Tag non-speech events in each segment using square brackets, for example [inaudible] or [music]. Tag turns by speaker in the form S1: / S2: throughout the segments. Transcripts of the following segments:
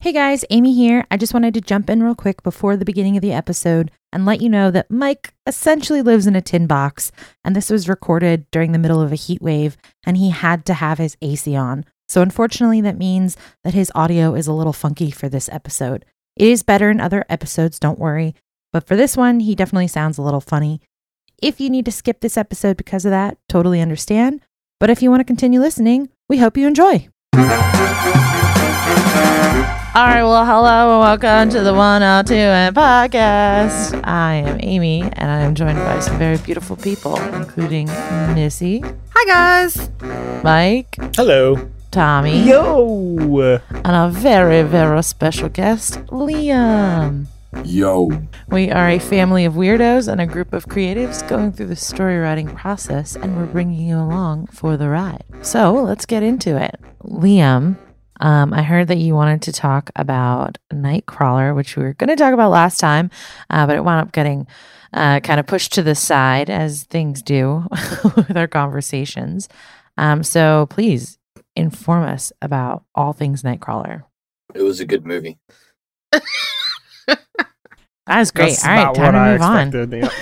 S1: Hey guys, Amy here. I just wanted to jump in real quick before the beginning of the episode and let you know that Mike essentially lives in a tin box, and this was recorded during the middle of a heat wave, and he had to have his AC on. So, unfortunately, that means that his audio is a little funky for this episode. It is better in other episodes, don't worry. But for this one, he definitely sounds a little funny. If you need to skip this episode because of that, totally understand. But if you want to continue listening, we hope you enjoy. All right, well, hello and welcome to the 102 and podcast. I am Amy and I am joined by some very beautiful people, including Missy.
S2: Hi guys.
S1: Mike.
S3: Hello.
S1: Tommy.
S3: Yo.
S1: And a very, very special guest, Liam.
S4: Yo.
S1: We are a family of weirdos and a group of creatives going through the story writing process, and we're bringing you along for the ride. So let's get into it. Liam, um, I heard that you wanted to talk about Nightcrawler, which we were going to talk about last time, uh, but it wound up getting uh, kind of pushed to the side as things do [laughs] with our conversations. Um, so please inform us about all things Nightcrawler.
S4: It was a good movie. [laughs]
S1: That was great.
S3: That's
S1: all right, time to move on.
S3: yeah. [laughs]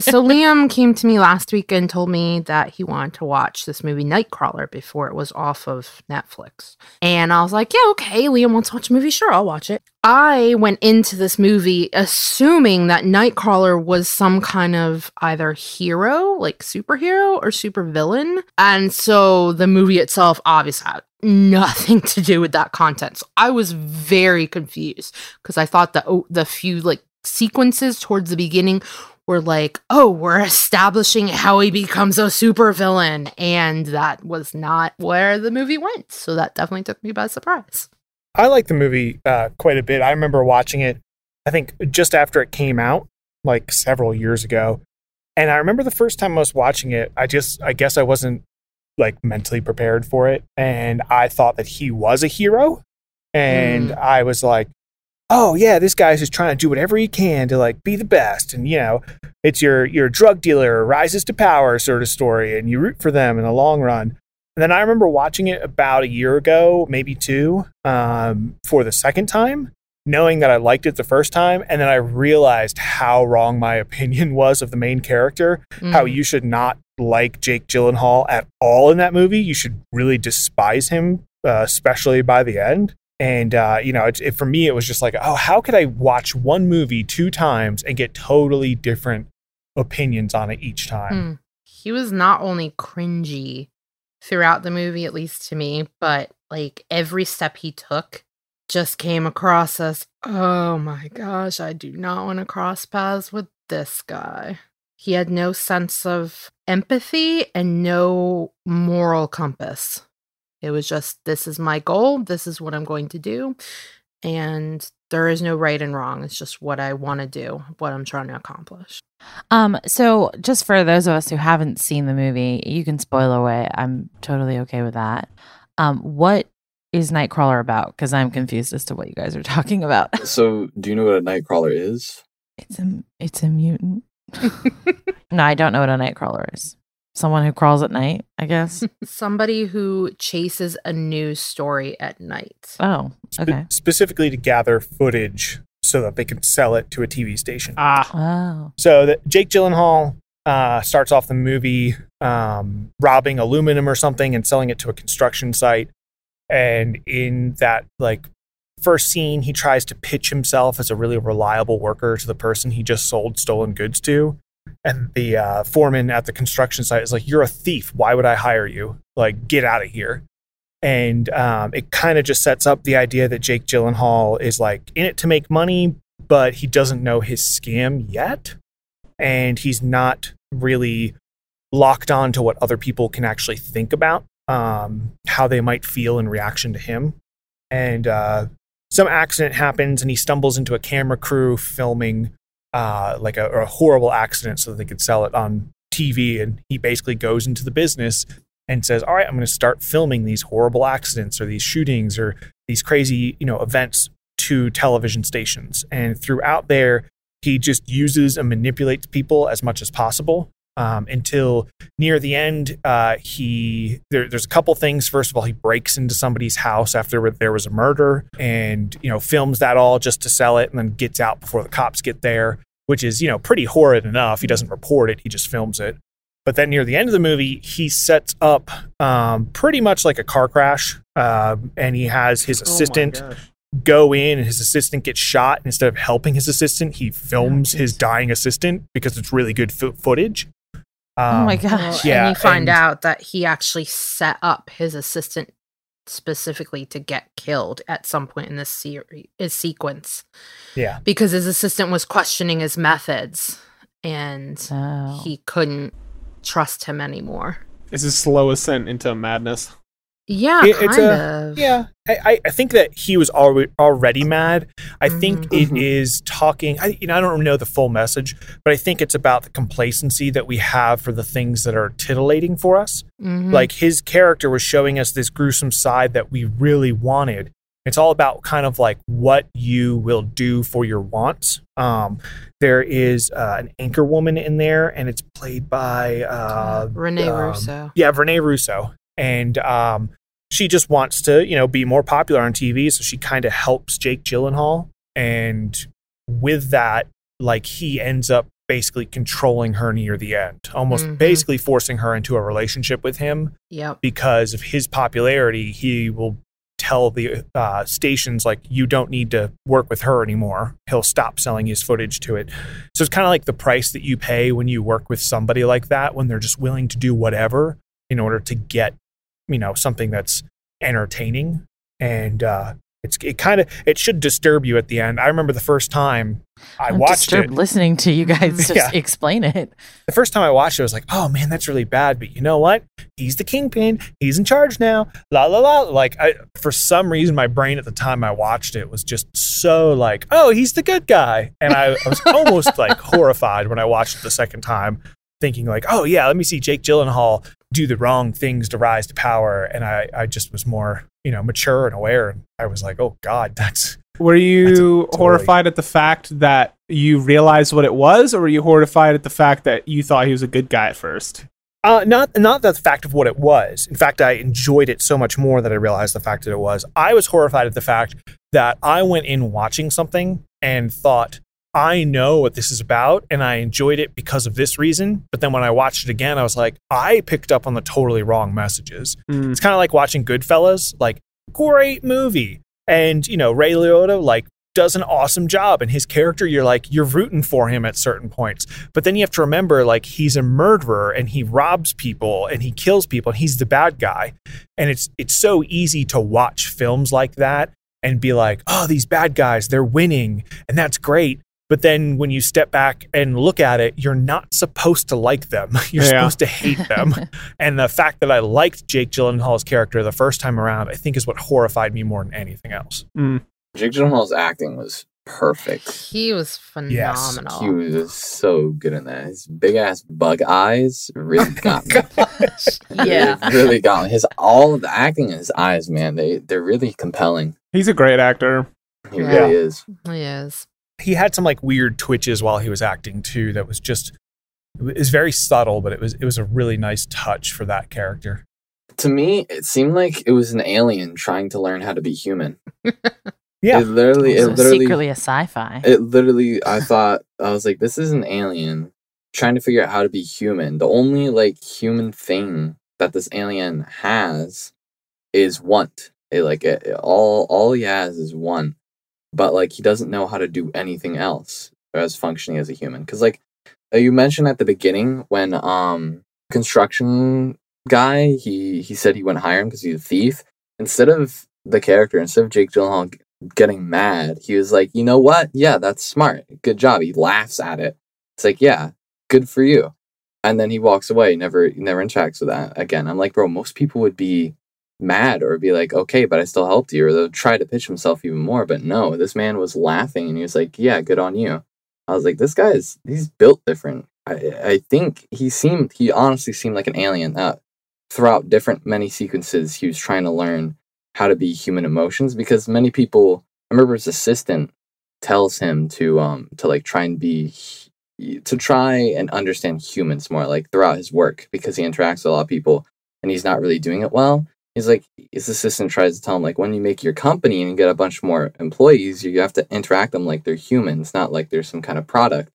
S2: So Liam came to me last week and told me that he wanted to watch this movie Nightcrawler before it was off of Netflix. And I was like, yeah, okay, Liam wants to watch a movie. Sure, I'll watch it. I went into this movie assuming that Nightcrawler was some kind of either hero, like superhero, or supervillain. And so the movie itself obviously had nothing to do with that content. So I was very confused because I thought the oh, the few like sequences towards the beginning were like, oh, we're establishing how he becomes a supervillain. And that was not where the movie went. So that definitely took me by surprise.
S3: I like the movie uh, quite a bit. I remember watching it, I think just after it came out, like several years ago. And I remember the first time I was watching it, I just, I guess I wasn't like mentally prepared for it. And I thought that he was a hero. And
S2: Mm.
S3: I was like, oh yeah, this guy's just trying to do whatever he can to like be the best. And you know, it's your your drug dealer rises to power sort of story, and you root for them in the long run. And then I remember watching it about a year ago, maybe two, um, for the second time, knowing that I liked it the first time, and then I realized how wrong my [laughs] opinion was of the main character. How
S2: Mm.
S3: you should not like Jake Gyllenhaal at all in that movie. You should really despise him, uh, especially by the end. And uh, you know, it, it, for me, it was just like, oh, how could I watch one movie two times and get totally different opinions on it each time?
S2: Mm. He was not only cringy throughout the movie, at least to me, but like every step he took just came across as, oh my gosh, I do not want to cross paths with this guy. He had no sense of empathy and no moral compass. It was just, this is my goal. This is what I'm going to do. And there is no right and wrong. It's just what I want to do, what I'm trying to accomplish.
S1: Um, so just for those of us who haven't seen the movie, you can spoil away. I'm totally okay with that. Um, what is Nightcrawler about? Because I'm confused as to what you guys are [laughs] talking about. [laughs]
S4: So, do you know what a nightcrawler is?
S1: It's a it's a mutant. [laughs] no, I don't know what a Nightcrawler is. Someone who crawls at night, I guess.
S2: Somebody who chases a news story at night.
S1: Oh,
S3: Spe-
S1: okay.
S3: specifically to gather footage so that they can sell it to a TV station.
S2: Ah.
S1: Oh,
S3: So that Jake Gyllenhaal uh, starts off the movie um, robbing aluminum or something and selling it to a construction site. And in that like first scene, he tries to pitch himself as a really reliable worker to the person he just sold stolen goods to. And the uh, foreman at the construction site is like, "You're a thief. Why would I hire you? Like, get out of here." And um, it kind of just sets up the idea that Jake Gyllenhaal is like in it to make money, but he doesn't know his scam yet and he's not really locked on to what other people can actually think about um, how they might feel in reaction to him. And uh, some accident happens and he stumbles into a camera crew filming uh, like a, a horrible accident so that they could sell it on tv and he basically goes into the business and says all right i'm going to start filming these horrible accidents or these shootings or these crazy you know events to television stations. And throughout there he just uses and manipulates people as much as possible um, until near the end. Uh, he there, there's a couple things. First of all, he breaks into somebody's house after there was a murder, and you know films that all just to sell it, and then gets out before the cops get there, which is you know pretty horrid enough. He doesn't report it; he just films it. But then near the end of the movie, he sets up um, pretty much like a car crash, uh, and he has his assistant go in, and his assistant gets shot. And instead of helping his assistant, he films his dying assistant because it's really good fo- footage.
S1: Oh my
S3: Um,
S1: gosh.
S3: Yeah,
S2: and you find
S3: and-
S2: out that he actually set up his assistant specifically to get killed at some point in this series his sequence
S3: Yeah,
S2: because his assistant was questioning his methods and
S1: Oh.
S2: he couldn't trust him anymore.
S5: It's a slow ascent into madness.
S2: Yeah,
S3: It- it's
S2: kind
S3: a-
S2: of.
S3: yeah. I, I- I think that he was already already mad. I think it
S4: Mhm.
S3: is talking. I, you know, I don't know the full message, but I think it's about the complacency that we have for the things that are titillating for us.
S2: Mhm.
S3: like his character was showing us this gruesome side that we really wanted it's all about kind of like what you will do for your wants um, there is uh, an anchor woman in there and it's played by uh,
S2: Rene
S3: um,
S2: Russo.
S3: yeah Rene Russo and um, she just wants to you know be more popular on TV so she kind of helps Jake Gyllenhaal and with that like he ends up basically controlling her near the end almost
S2: Mhm.
S3: basically forcing her into a relationship with him
S2: Yep.
S3: because of his popularity, he will tell the uh, stations like you don't need to work with her anymore. He'll stop selling his footage to it. So it's kind of like the price that you pay when you work with somebody like that, when they're just willing to do whatever in order to get, you know, something that's entertaining. And uh, it's it kind of it should disturb you at the end. I remember the first time I
S1: I'm
S3: watched
S1: disturbed
S3: it.
S1: listening to you guys just
S3: Yeah.
S1: explain it.
S3: the first time I watched it, I was like, oh man, that's really bad. But you know what? He's the kingpin. He's in charge now. La la la. Like, I, for some reason, my brain at the time I watched it was just so like, oh, he's the good guy. And I, I was almost like horrified when I watched it the second time, thinking, like, oh yeah, let me see Jake Gyllenhaal do the wrong things to rise to power. And I, I just was more, you know, mature and aware. And I was like, oh God, that's.
S5: Were you
S3: totally-
S5: horrified at the fact that you realized what it was, or were you horrified at the fact that you thought he was a good guy at first?
S3: Uh, not not the fact of what it was. In fact, I enjoyed it so much more that I realized the fact that it was. I was horrified at the fact that I went in watching something and thought, I know what this is about, and I enjoyed it because of this reason. But then when I watched it again, I was like, I picked up on the totally wrong messages.
S5: Mm.
S3: It's kind of like watching Goodfellas, like great movie, and you know Ray Liotta like does an awesome job, and his character, you're like you're rooting for him at certain points, but then you have to remember like he's a murderer and he robs people and he kills people and he's the bad guy, and it's it's so easy to watch films like that and be like, oh, these bad guys, they're winning, and that's great. But then when you step back and look at it, you're not supposed to like them. [laughs] You're
S5: Yeah.
S3: supposed to hate them. [laughs] And the fact that I liked Jake Gyllenhaal's character the first time around, I think is what horrified me more than anything else.
S5: Mm.
S4: Jake Gyllenhaal's acting was perfect.
S2: He was phenomenal.
S3: Yes.
S2: phenomenal.
S4: He was so good in that. His big ass bug eyes really [laughs] got me.
S2: yeah.
S4: It really got me. His all of the acting in his eyes, man, they they're really compelling.
S5: He's a great actor.
S4: He
S2: Yeah.
S4: really is.
S2: He is.
S3: He had some like weird twitches while he was acting too. That was just it was very subtle, but it was it was a really nice touch for that character.
S4: To me, it seemed like it was an alien trying to learn how to be human. [laughs]
S3: Yeah.
S4: It literally, it
S1: So
S4: literally,
S1: secretly a sci-fi.
S4: it literally. I thought I was like, this is an alien trying to figure out how to be human. The only like human thing that this alien has is want. It, like it, it- all all he has is want, but like he doesn't know how to do anything else as functioning as a human. Because like uh, you mentioned at the beginning when um construction guy he he said he wouldn't hire him because he's a thief. Instead of the character, instead of Jake Gyllenhaal getting mad, he was like, you know what? Yeah, that's smart. Good job. He laughs at it. It's like, yeah, good for you. And then he walks away. Never never interacts with that again. I'm like, bro, most people would be mad or be like, okay, but I still helped you, or they'll try to pitch himself even more. But no, this man was laughing and he was like, yeah, good on you. I was like, this guy is he's built different. I I think he seemed he honestly seemed like an alien. Uh, throughout different many sequences, he was trying to learn how to be human emotions because many people. I remember his assistant tells him to um to like try and be to try and understand humans more, like throughout his work, because he interacts with a lot of people and he's not really doing it well. He's like his assistant tries to tell him like when you make your company and you get a bunch more employees, you have to interact them like they're humans, not like they're some kind of product.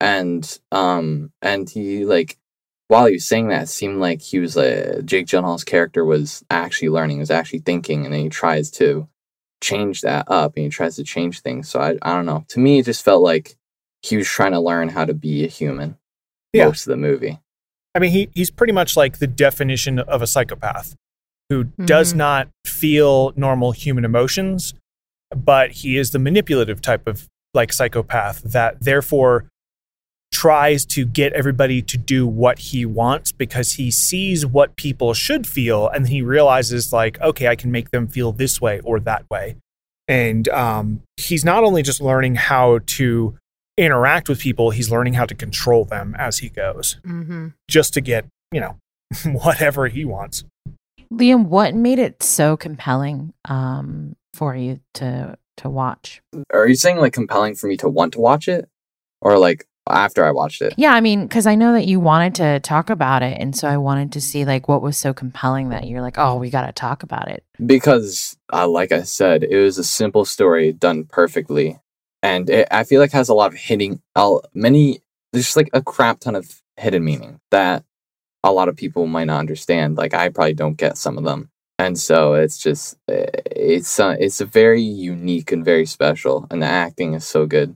S4: And um and he like while he was saying that, seemed like he was like Jake Gyllenhaal's character was actually learning, was actually thinking, and then he tries to change that up and he tries to change things. So I I don't know. To me, it just felt like he was trying to learn how to be a human
S3: Yeah.
S4: most of the movie.
S3: I mean, he he's pretty much like the definition of a psychopath who does
S2: Mhm.
S3: not feel normal human emotions, but he is the manipulative type of like psychopath that therefore tries to get everybody to do what he wants because he sees what people should feel and he realizes like okay i can make them feel this way or that way and um, he's not only just learning how to interact with people he's learning how to control them as he goes
S2: Mm-hmm.
S3: just to get you know [laughs] whatever he wants
S1: Liam, what made it so compelling um, for you to to watch?
S4: Are you saying like compelling for me to want to watch it? Or like after I watched it?
S1: Yeah, I mean, because I know that you wanted to talk about it, and so I wanted to see like what was so compelling that you're like, oh, we got to talk about it.
S4: because uh, like i said it was a simple story done perfectly and it, i feel like has a lot of hidden uh, many there's just like a crap ton of hidden meaning that a lot of people might not understand like i probably don't get some of them. And so it's just uh, it's uh, it's a very unique and very special and the acting is so good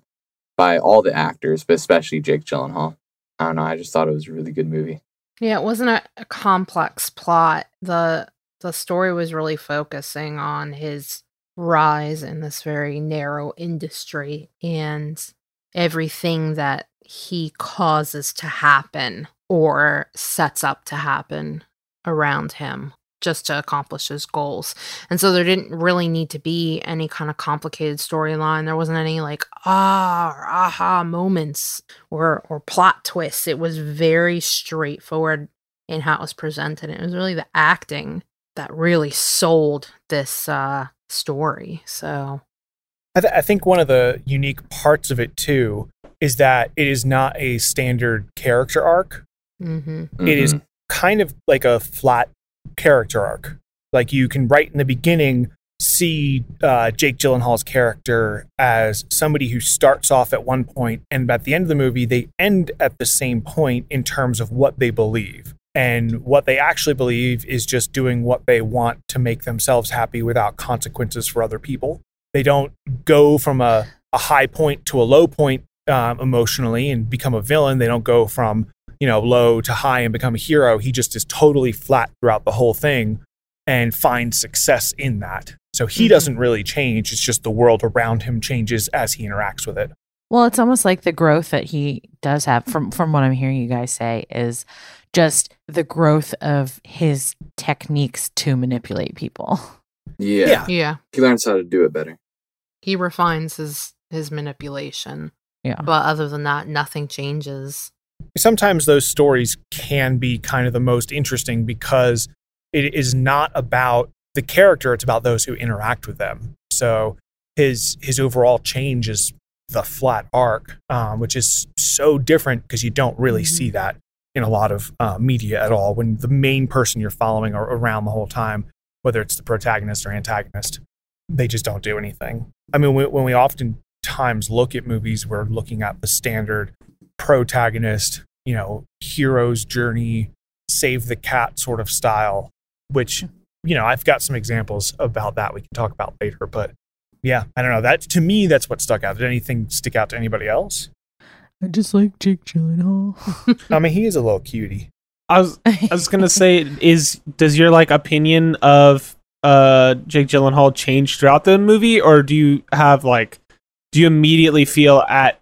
S4: by all the actors but especially jake gyllenhaal. I don't know i just thought it was a really good movie.
S2: Yeah, it wasn't a, a complex plot. The the story was really focusing on his rise in this very narrow industry and everything that he causes to happen or sets up to happen around him just to accomplish his goals. And so there didn't really need to be any kind of complicated storyline. There wasn't any like ah or aha moments or or plot twists. It was very straightforward in how it was presented. It was really the acting that really sold this uh story. So
S3: I, th- I think one of the unique parts of it too is that it is not a standard character arc
S2: mhm.
S3: It is
S4: Mhm.
S3: kind of like a flat character arc. Like you can right in the beginning see uh, Jake Gyllenhaal's character as somebody who starts off at one point, and at the end of the movie, they end at the same point in terms of what they believe. And what they actually believe is just doing what they want to make themselves happy without consequences for other people. They don't go from a, a high point to a low point um, emotionally and become a villain. They don't go from you know, low to high and become a hero. He just is totally flat throughout the whole thing and finds success in that. So he
S2: Mhm.
S3: doesn't really change. It's just the world around him changes as he interacts with it.
S1: Well, it's almost like the growth that he does have from from what I'm hearing you guys say is just the growth of his techniques to manipulate people.
S4: yeah.
S3: Yeah.
S2: Yeah.
S4: he learns how to do it better
S2: He refines his his manipulation.
S1: Yeah.
S2: But other than that, nothing changes.
S3: Sometimes those stories can be kind of the most interesting because it is not about the character, it's about those who interact with them. So his his overall change is the flat arc, um, which is so different because you don't really
S2: Mhm.
S3: see that in a lot of uh, media at all. When the main person you're following are around the whole time, whether it's the protagonist or antagonist, they just don't do anything. I mean, when, when we oftentimes look at movies, we're looking at the standard protagonist, you know, hero's journey, save the cat sort of style, which, you know, I've got some examples about that we can talk about later. But yeah, I don't know. That to me, that's what stuck out. Did anything stick out to anybody else?
S1: I just like Jake Gyllenhaal. [laughs]
S3: I mean, he is a little cutie.
S5: I was I was gonna say, is does your like opinion of uh Jake Gyllenhaal change throughout the movie, or do you have like do you immediately feel at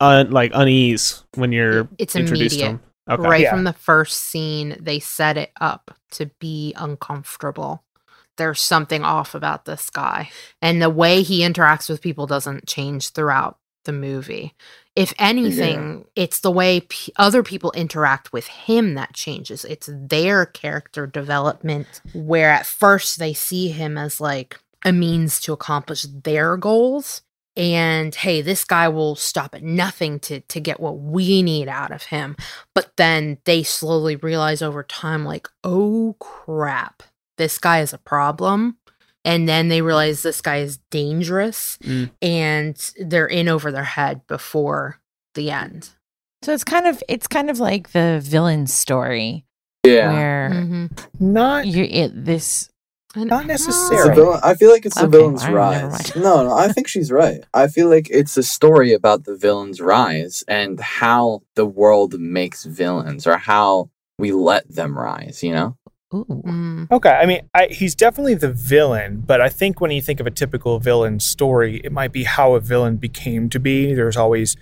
S5: un, like unease when you're
S2: It's
S5: introduced to
S2: immediate.
S5: him? Okay.
S2: Right
S3: Yeah.
S2: from the first scene, they set it up to be uncomfortable. There's something off about this guy. And the way he interacts with people doesn't change throughout the movie. If anything, it's the way p- other people interact with him that changes. It's their character development, where at first they see him as like a means to accomplish their goals. And hey, this guy will stop at nothing to to get what we need out of him. But then they slowly realize over time, like, oh crap, this guy is a problem. And then they realize this guy is dangerous
S5: Mm.
S2: and they're in over their head before the end.
S1: So it's kind of it's kind of like the villain story
S4: Yeah.
S1: where
S2: Mm-hmm.
S3: Not
S1: you it this
S3: Not
S4: It's
S3: necessarily.
S4: villain, I feel like it's the
S1: Okay,
S4: villain's
S1: all right, never
S4: rise. No, no, I think she's right. I feel like it's a story about the villain's rise and how the world makes villains or how we let them rise, you know?
S1: ooh.
S2: Mm.
S3: Okay, I mean, I, he's definitely the villain, but I think when you think of a typical villain story, it might be how a villain became to be. There's always,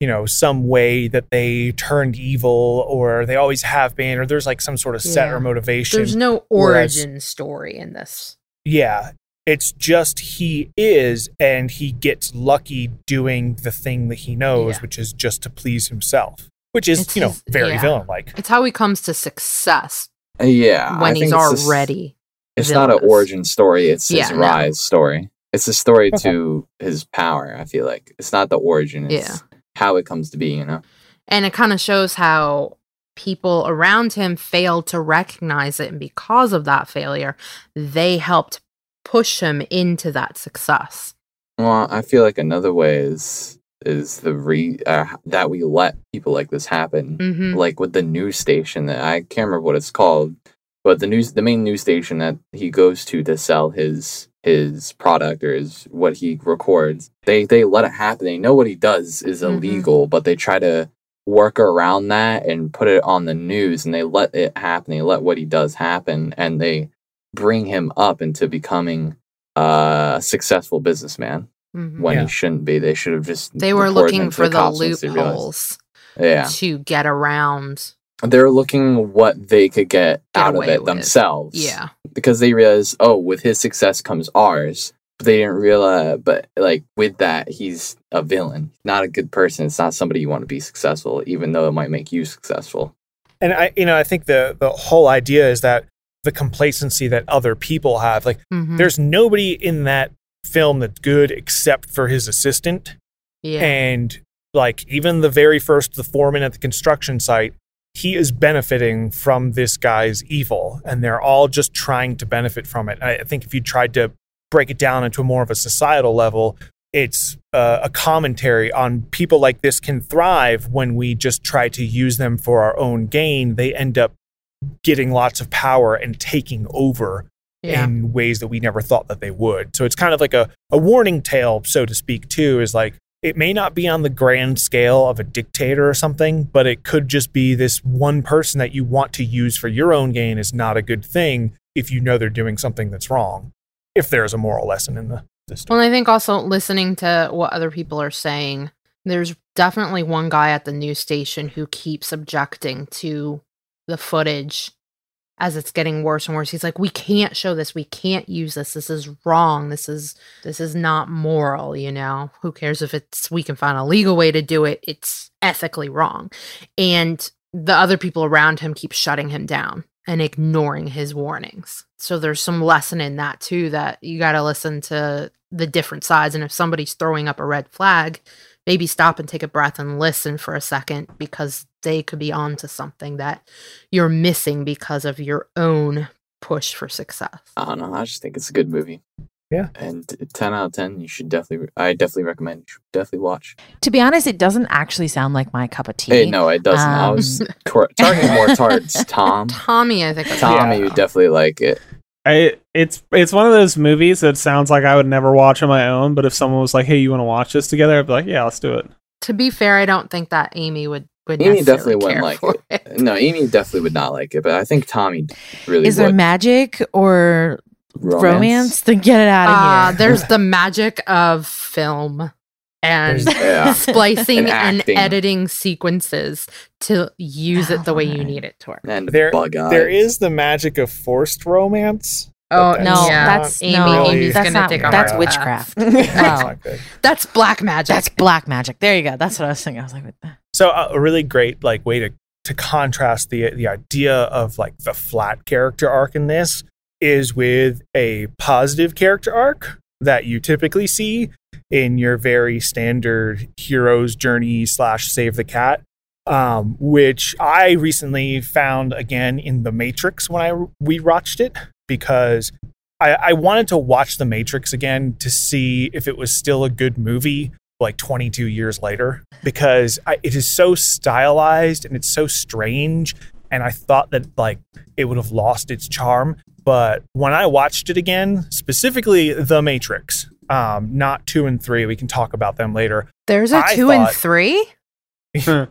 S3: you know, some way that they turned evil, or they always have been, or there's like some sort of set
S2: Yeah.
S3: or motivation.
S2: There's no
S3: whereas-
S2: origin story in this.
S3: yeah, it's just he is, and he gets lucky doing the thing that he knows,
S2: Yeah.
S3: which is just to please himself, which is,
S2: It's
S3: you know,
S2: his-
S3: very
S2: yeah.
S3: villain-like.
S2: It's how he comes to success
S4: Uh, Yeah. I
S2: when
S4: think
S2: he's
S4: it's just-
S2: already.
S4: It's not an origin story, it's his
S2: Yeah, no.
S4: rise story. It's a story
S3: Okay.
S4: to his power, I feel like. It's not the origin, it's
S2: Yeah.
S4: How it comes to be, you know?
S2: And it kind of shows how people around him failed to recognize it. And because of that failure, they helped push him into that success.
S4: Well, I feel like another way is is the re uh, that we let people like this happen.
S2: hmm
S4: like with the news station that I can't remember what it's called, but the news the main news station that he goes to to sell his his product or his what he records. They they let it happen. They know what he does is
S2: Mhm.
S4: illegal, but they try to work around that and put it on the news and they let it happen. They let what he does happen and they bring him up into becoming a successful businessman
S2: hmm
S4: when
S3: Yeah.
S4: he shouldn't be. They should have just
S2: They were looking for the
S4: cops once they realized-
S2: loopholes
S4: Yeah.
S2: to get around.
S4: They're looking what they could get,
S2: Get
S4: out of it
S2: with.
S4: themselves.
S2: Yeah.
S4: Because they realize, oh, with his success comes ours. But they didn't realize, but like with that, he's a villain, not a good person. It's not somebody you want to be successful, even though it might make you successful.
S3: And I, you know, I think the the whole idea is that the complacency that other people have, like
S2: Mhm.
S3: there's nobody in that film that's good except for his assistant.
S2: yeah.
S3: And like even the very first, the foreman at the construction site, he is benefiting from this guy's evil, and they're all just trying to benefit from it. I think if you tried to break it down into more of a societal level, it's uh, a commentary on people like this can thrive when we just try to use them for our own gain. They end up getting lots of power and taking over
S2: yeah.
S3: in ways that we never thought that they would. So it's kind of like a, a warning tale, so to speak, too, is like it may not be on the grand scale of a dictator or something, but it could just be this one person that you want to use for your own gain is not a good thing if you know they're doing something that's wrong. If there's a moral lesson in the, story.
S2: Well, I think also listening to what other people are saying, there's definitely one guy at the news station who keeps objecting to the footage as it's getting worse and worse. He's like, "We can't show this. We can't use this. This is wrong. This is this is not moral, you know. Who cares if it's we can find a legal way to do it. It's ethically wrong." And the other people around him keep shutting him down and ignoring his warnings. So there's some lesson in that too that you got to listen to the different sides and if somebody's throwing up a red flag, maybe stop and take a breath and listen for a second because they could be onto something that you're missing because of your own push for success.
S4: I don't know. I just think it's a good movie.
S3: Yeah.
S4: And 10 out of 10, you should definitely, I definitely recommend you should definitely watch.
S1: To be honest, it doesn't actually sound like my cup of tea.
S4: Hey, no, it doesn't. I
S1: Um,
S4: was tar- targeting more towards [laughs] Tom.
S2: Tommy, I think
S4: Tommy,
S3: Yeah.
S4: you definitely like it.
S5: I it's it's one of those movies that sounds like I would never watch on my own, but if someone was like, "Hey, you want to watch this together?" I'd be like, "Yeah, let's do it."
S2: To be fair, I don't think that Amy would would
S4: Amy
S2: necessarily
S4: definitely wouldn't
S2: care
S4: like
S2: for
S4: it. [laughs] No, Amy definitely would not like it, but I think Tommy really
S1: Is there magic or romance? Then get it out of
S2: Uh,
S1: here.
S2: there's the magic of film and
S4: Yeah. [laughs]
S2: splicing
S4: And
S2: and, editing sequences to use it the way you need it to work.
S4: And
S3: There-
S4: bug
S3: there is the magic of forced romance.
S2: Oh
S3: but
S1: no,
S2: yeah.
S1: that's
S2: Amy-
S1: no,
S2: Amy's
S1: that's
S2: gonna
S1: not,
S2: take a
S1: that's
S2: hard
S1: witchcraft.
S3: That's [laughs]
S1: Wow.
S2: That's black magic.
S1: That's black magic. There you go. That's what I was thinking. I was like, what the?
S3: So uh, a really great like way to to contrast the the idea of like the flat character arc in this is with a positive character arc that you typically see in your very standard hero's journey slash save the cat um, which I recently found again in The Matrix when I we watched it because I, I wanted to watch The Matrix again to see if it was still a good movie like 22 years later because I, it is so stylized and it's so strange and I thought that like it would have lost its charm. But when I watched it again specifically The Matrix um, not two and three we can talk about them later
S2: There's a
S3: I
S2: two and three? [laughs]
S3: yeah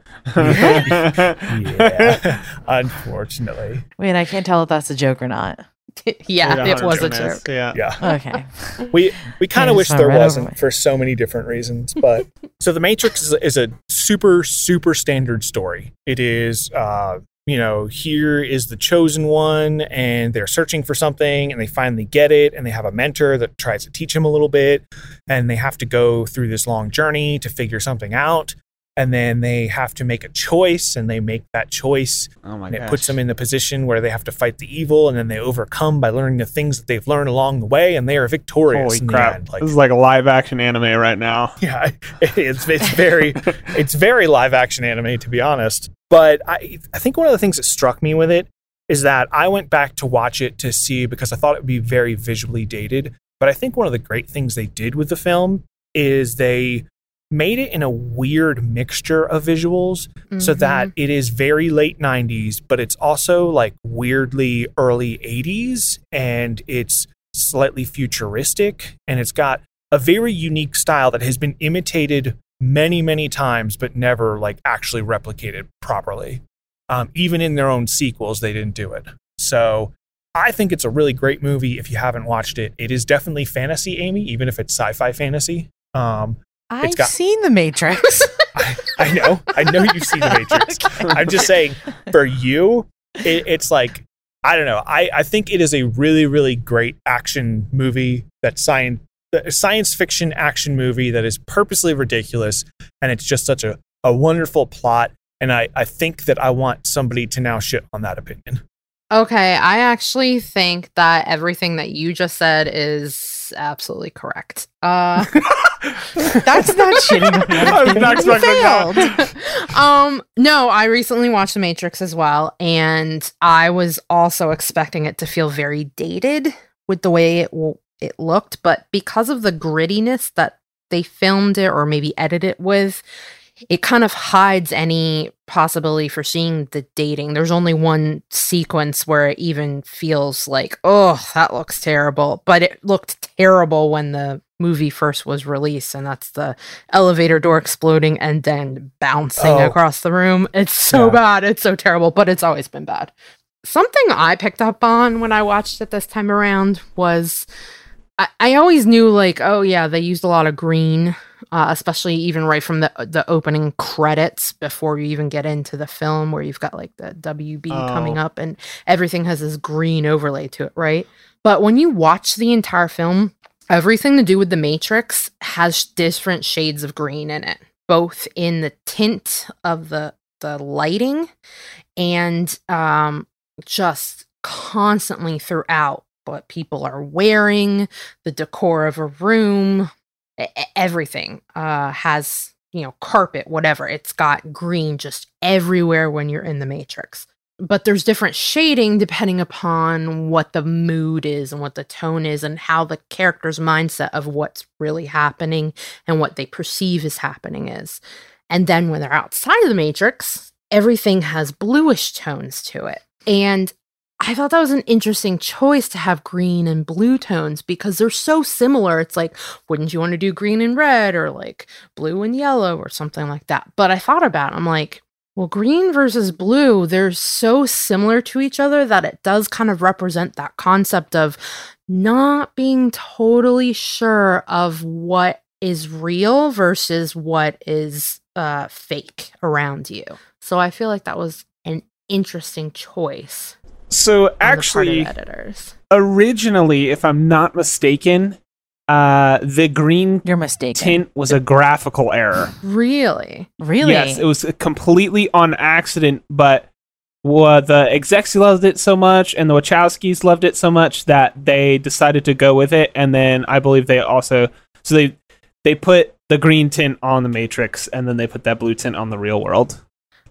S3: [laughs] unfortunately
S1: Wait, I can't tell if that's a joke or not. [laughs]
S2: yeah, it was a
S5: Goodness,
S2: joke.
S5: Yeah.
S3: yeah
S1: Okay.
S3: we we kind of wish there
S1: right
S3: wasn't for so many different reasons but so the matrix is, is a super super standard story it is uh you know here is the chosen one and they're searching for something and they finally get it and they have a mentor that tries to teach him a little bit and they have to go through this long journey to figure something out and then they have to make a choice and they make that choice
S5: Oh my
S3: and it
S5: gosh.
S3: puts them in the position where they have to fight the evil and then they overcome by learning the things that they've learned along the way and they are victorious
S5: Holy crap!
S3: Like,
S5: this is like a live action anime right now. [laughs]
S3: yeah, it's it's very [laughs] it's very live action anime to be honest. But I I think one of the things that struck me with it is that I went back to watch it to see because I thought it would be very visually dated. But I think one of the great things they did with the film is they made it in a weird mixture of visuals so
S2: Mhm.
S3: that it is very late 90s but it's also like weirdly early 80s and it's slightly futuristic and it's got a very unique style that has been imitated many many times but never like actually replicated properly. Um, even in their own sequels they didn't do it. So i think it's a really great movie. If you haven't watched it it is definitely fantasy amy even if it's sci-fi fantasy. Um,
S1: I've
S3: got-
S1: seen The Matrix. [laughs]
S3: I, I know i know you've seen the [laughs] matrix I'm just saying, for you, it, it's like I don't know. I, I think it is a really really great action movie that science uh, science fiction action movie that is purposely ridiculous and it's just such a, a wonderful plot. And I, I think that I want somebody to now shit on that opinion.
S2: Okay, I actually think that everything that you just said is absolutely correct. Uh [laughs]
S1: That's not [laughs] shitting on
S5: I was not expecting that. [laughs]
S2: um no i recently watched the matrix as well and i was also expecting it to feel very dated with the way it w- it looked but because of the grittiness that they filmed it or maybe edited it with it kind of hides any possibility for seeing the dating there's only one sequence where it even feels like oh that looks terrible but it looked terrible when the movie first was released and that's the elevator door exploding and then bouncing
S3: Oh.
S2: across the room. It's so
S3: Yeah.
S2: bad. It's so terrible, but it's always been bad. Something I picked up on when I watched it this time around was I, I always knew like, oh yeah, they used a lot of green, uh, especially even right from the the opening credits before you even get into the film where you've got like the WB coming
S5: Oh.
S2: up and everything has this green overlay to it, right? But when you watch the entire film, everything to do with the Matrix has different shades of green in it, both in the tint of the the lighting and um just constantly throughout what people are wearing, the decor of a room, everything uh has you know carpet whatever. It's got green just everywhere when you're in the matrix. But there's different shading depending upon what the mood is and what the tone is and how the character's mindset of what's really happening and what they perceive is happening is. And then when they're outside of the matrix everything has bluish tones to it. And I thought that was an interesting choice to have green and blue tones because they're so similar. It's like, wouldn't you want to do green and red or like blue and yellow or something like that? But I thought about it. I'm like, well, green versus blue, they're so similar to each other that it does kind of represent that concept of not being totally sure of what is real versus what is uh, fake around you. So I feel like that was an interesting choice.
S5: So
S2: on the part of
S5: actually,
S2: editors.
S5: originally, if I'm not mistaken, uh, the green
S1: You're mistaken.
S5: tint was a graphical error.
S2: Really?
S1: really?
S5: Yes, it was completely on accident, but wa- the execs loved it so much and the Wachowskis loved it so much that they decided to go with it. And then I believe they also so they they put the green tint on the Matrix and then they put that blue tint on the real world.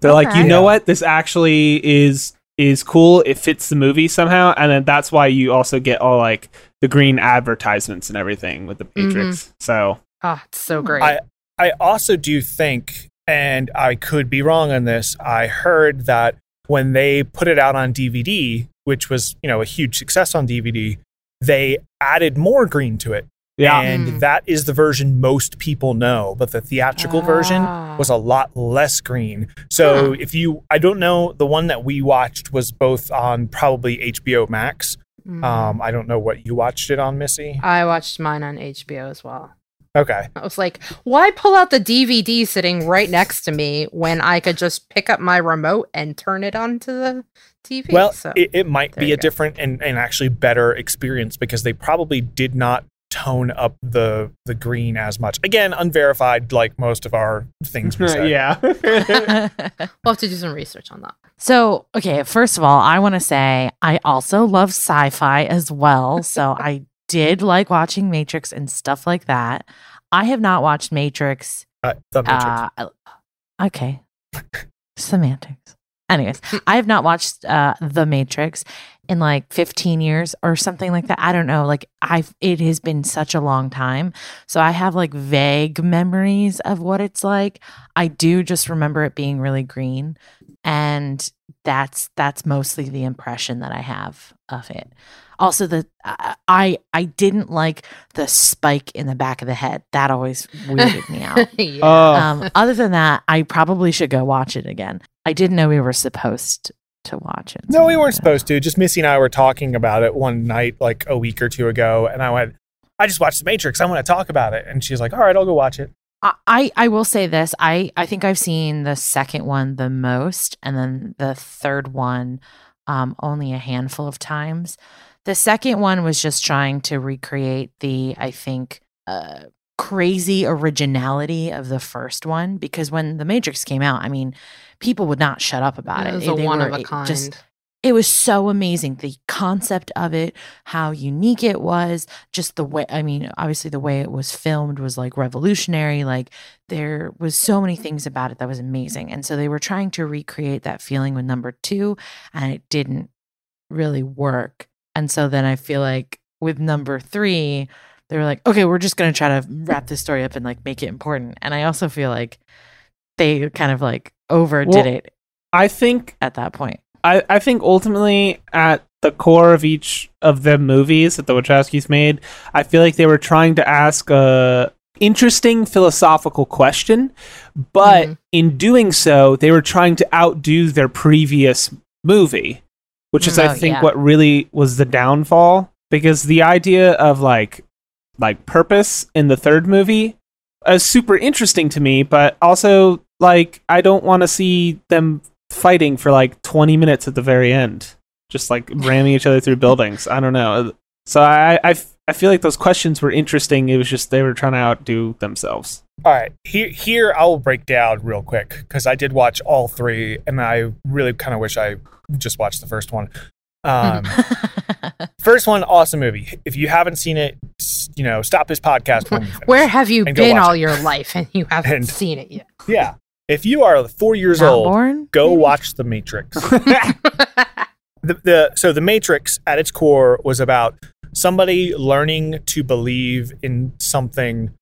S5: They're like, you know what? This actually is is cool. It fits the movie somehow, and then that's why you also get all like the green advertisements and everything with the mm-hmm. Matrix. So
S2: Oh, it's so mm-hmm. great.
S3: I I also do think, and I could be wrong on this. I heard that when they put it out on DVD, which was you know a huge success on DVD, they added more green to it,
S5: yeah,
S3: and
S2: Mm.
S3: that is the version most people know. But the theatrical version
S2: Ah.
S3: was a lot less green. So
S2: Huh.
S3: if you, I don't know, the one that we watched was both on probably HBO Max.
S2: Mhm.
S3: Um, I don't know what you watched it on, Missy.
S2: I watched mine on HBO as well.
S3: Okay.
S2: I was like, why pull out the DVD sitting right next to me when I could just pick up my remote and turn it onto the TV?
S3: Well,
S2: so,
S3: it, it might be a
S2: go.
S3: different and, and actually better experience because they probably did not tone up the the green as much. Again, unverified, like most of our things we [laughs] say.
S5: yeah. [laughs]
S2: we'll have to do some research on that.
S1: So, okay, first of all, I want to say I also love sci fi as well. So, [laughs] I did like watching Matrix and stuff like that. I have not watched Matrix.
S3: Uh, the Matrix.
S1: Uh, okay. Semantics. Anyways, I have not watched uh, The Matrix in like 15 years or something like that. I don't know. Like I've it has been such a long time. So I have like vague memories of what it's like. I do just remember it being really green and that's that's mostly the impression that I have of it. Also the I I, didn't like the spike in the back of the head. That always weirded me out. [laughs]
S2: yeah.
S5: Oh,
S1: Um, other than that, I probably should go watch it again. I didn't know we were supposed to watch it.
S3: no, we weren't supposed to. Just Missy and I were talking about it one night, like a week or two ago, and I went, I just watched The Matrix. I want to talk about it. And she's like, All right, I'll go watch it.
S1: I, I will say this. I I think I've seen the second one the most, and then the third one um, only a handful of times. The second one was just trying to recreate the I think uh, crazy originality of the first one because when the Matrix came out, I mean, people would not shut up about
S2: it
S1: it.
S2: was
S1: They
S2: a one
S1: were-
S2: of a
S1: it
S2: kind.
S1: just it was so amazing the concept of it how unique it was just the way i mean obviously the way it was filmed was like revolutionary like there was so many things about it that was amazing and so they were trying to recreate that feeling with number two and it didn't really work and so then i feel like with number three they were like okay we're just going to try to wrap this story up and like make it important and i also feel like they kind of like overdid
S5: Well-
S1: it
S5: I think
S1: at that point
S5: I, I think ultimately at the core of each of the movies that the Wachowskis made, I feel like they were trying to ask a interesting philosophical question, but
S2: Mhm.
S5: in doing so, they were trying to outdo their previous movie, which is
S1: Oh,
S5: I think
S1: yeah.
S5: what really was the downfall because the idea of like like purpose in the third movie is super interesting to me, but also like I don't want to see them fighting for like 20 minutes at the very end, just like ramming each other through buildings. I don't know. So I, I, I feel like those questions were interesting. It was just they were trying to outdo themselves.
S3: All right, here here I'll break down real quick because I did watch all three, and I really kind of wish I just watched the first one. Um, [laughs] first one, awesome movie. If you haven't seen it, you know, stop this podcast. When [laughs] you.
S2: Where have you been all
S3: it.
S2: your life and you [laughs] haven't
S3: And-
S2: seen it yet?
S3: Yeah, if you are four years
S1: Not
S3: old,
S1: born?
S3: go
S1: maybe?
S3: watch The Matrix. [laughs] [laughs] the, the so the matrix at its core was about somebody learning to believe in something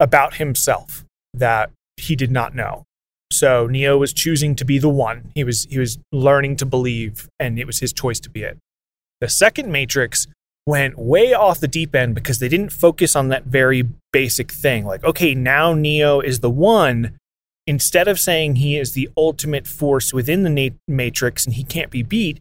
S3: about himself that he did not know so neo was choosing to be the one he was he was learning to believe and it was his choice to be it the second matrix went way off the deep end because they didn't focus on that very basic thing like okay now neo is the one instead of saying he is the ultimate force within the matrix and he can't be beat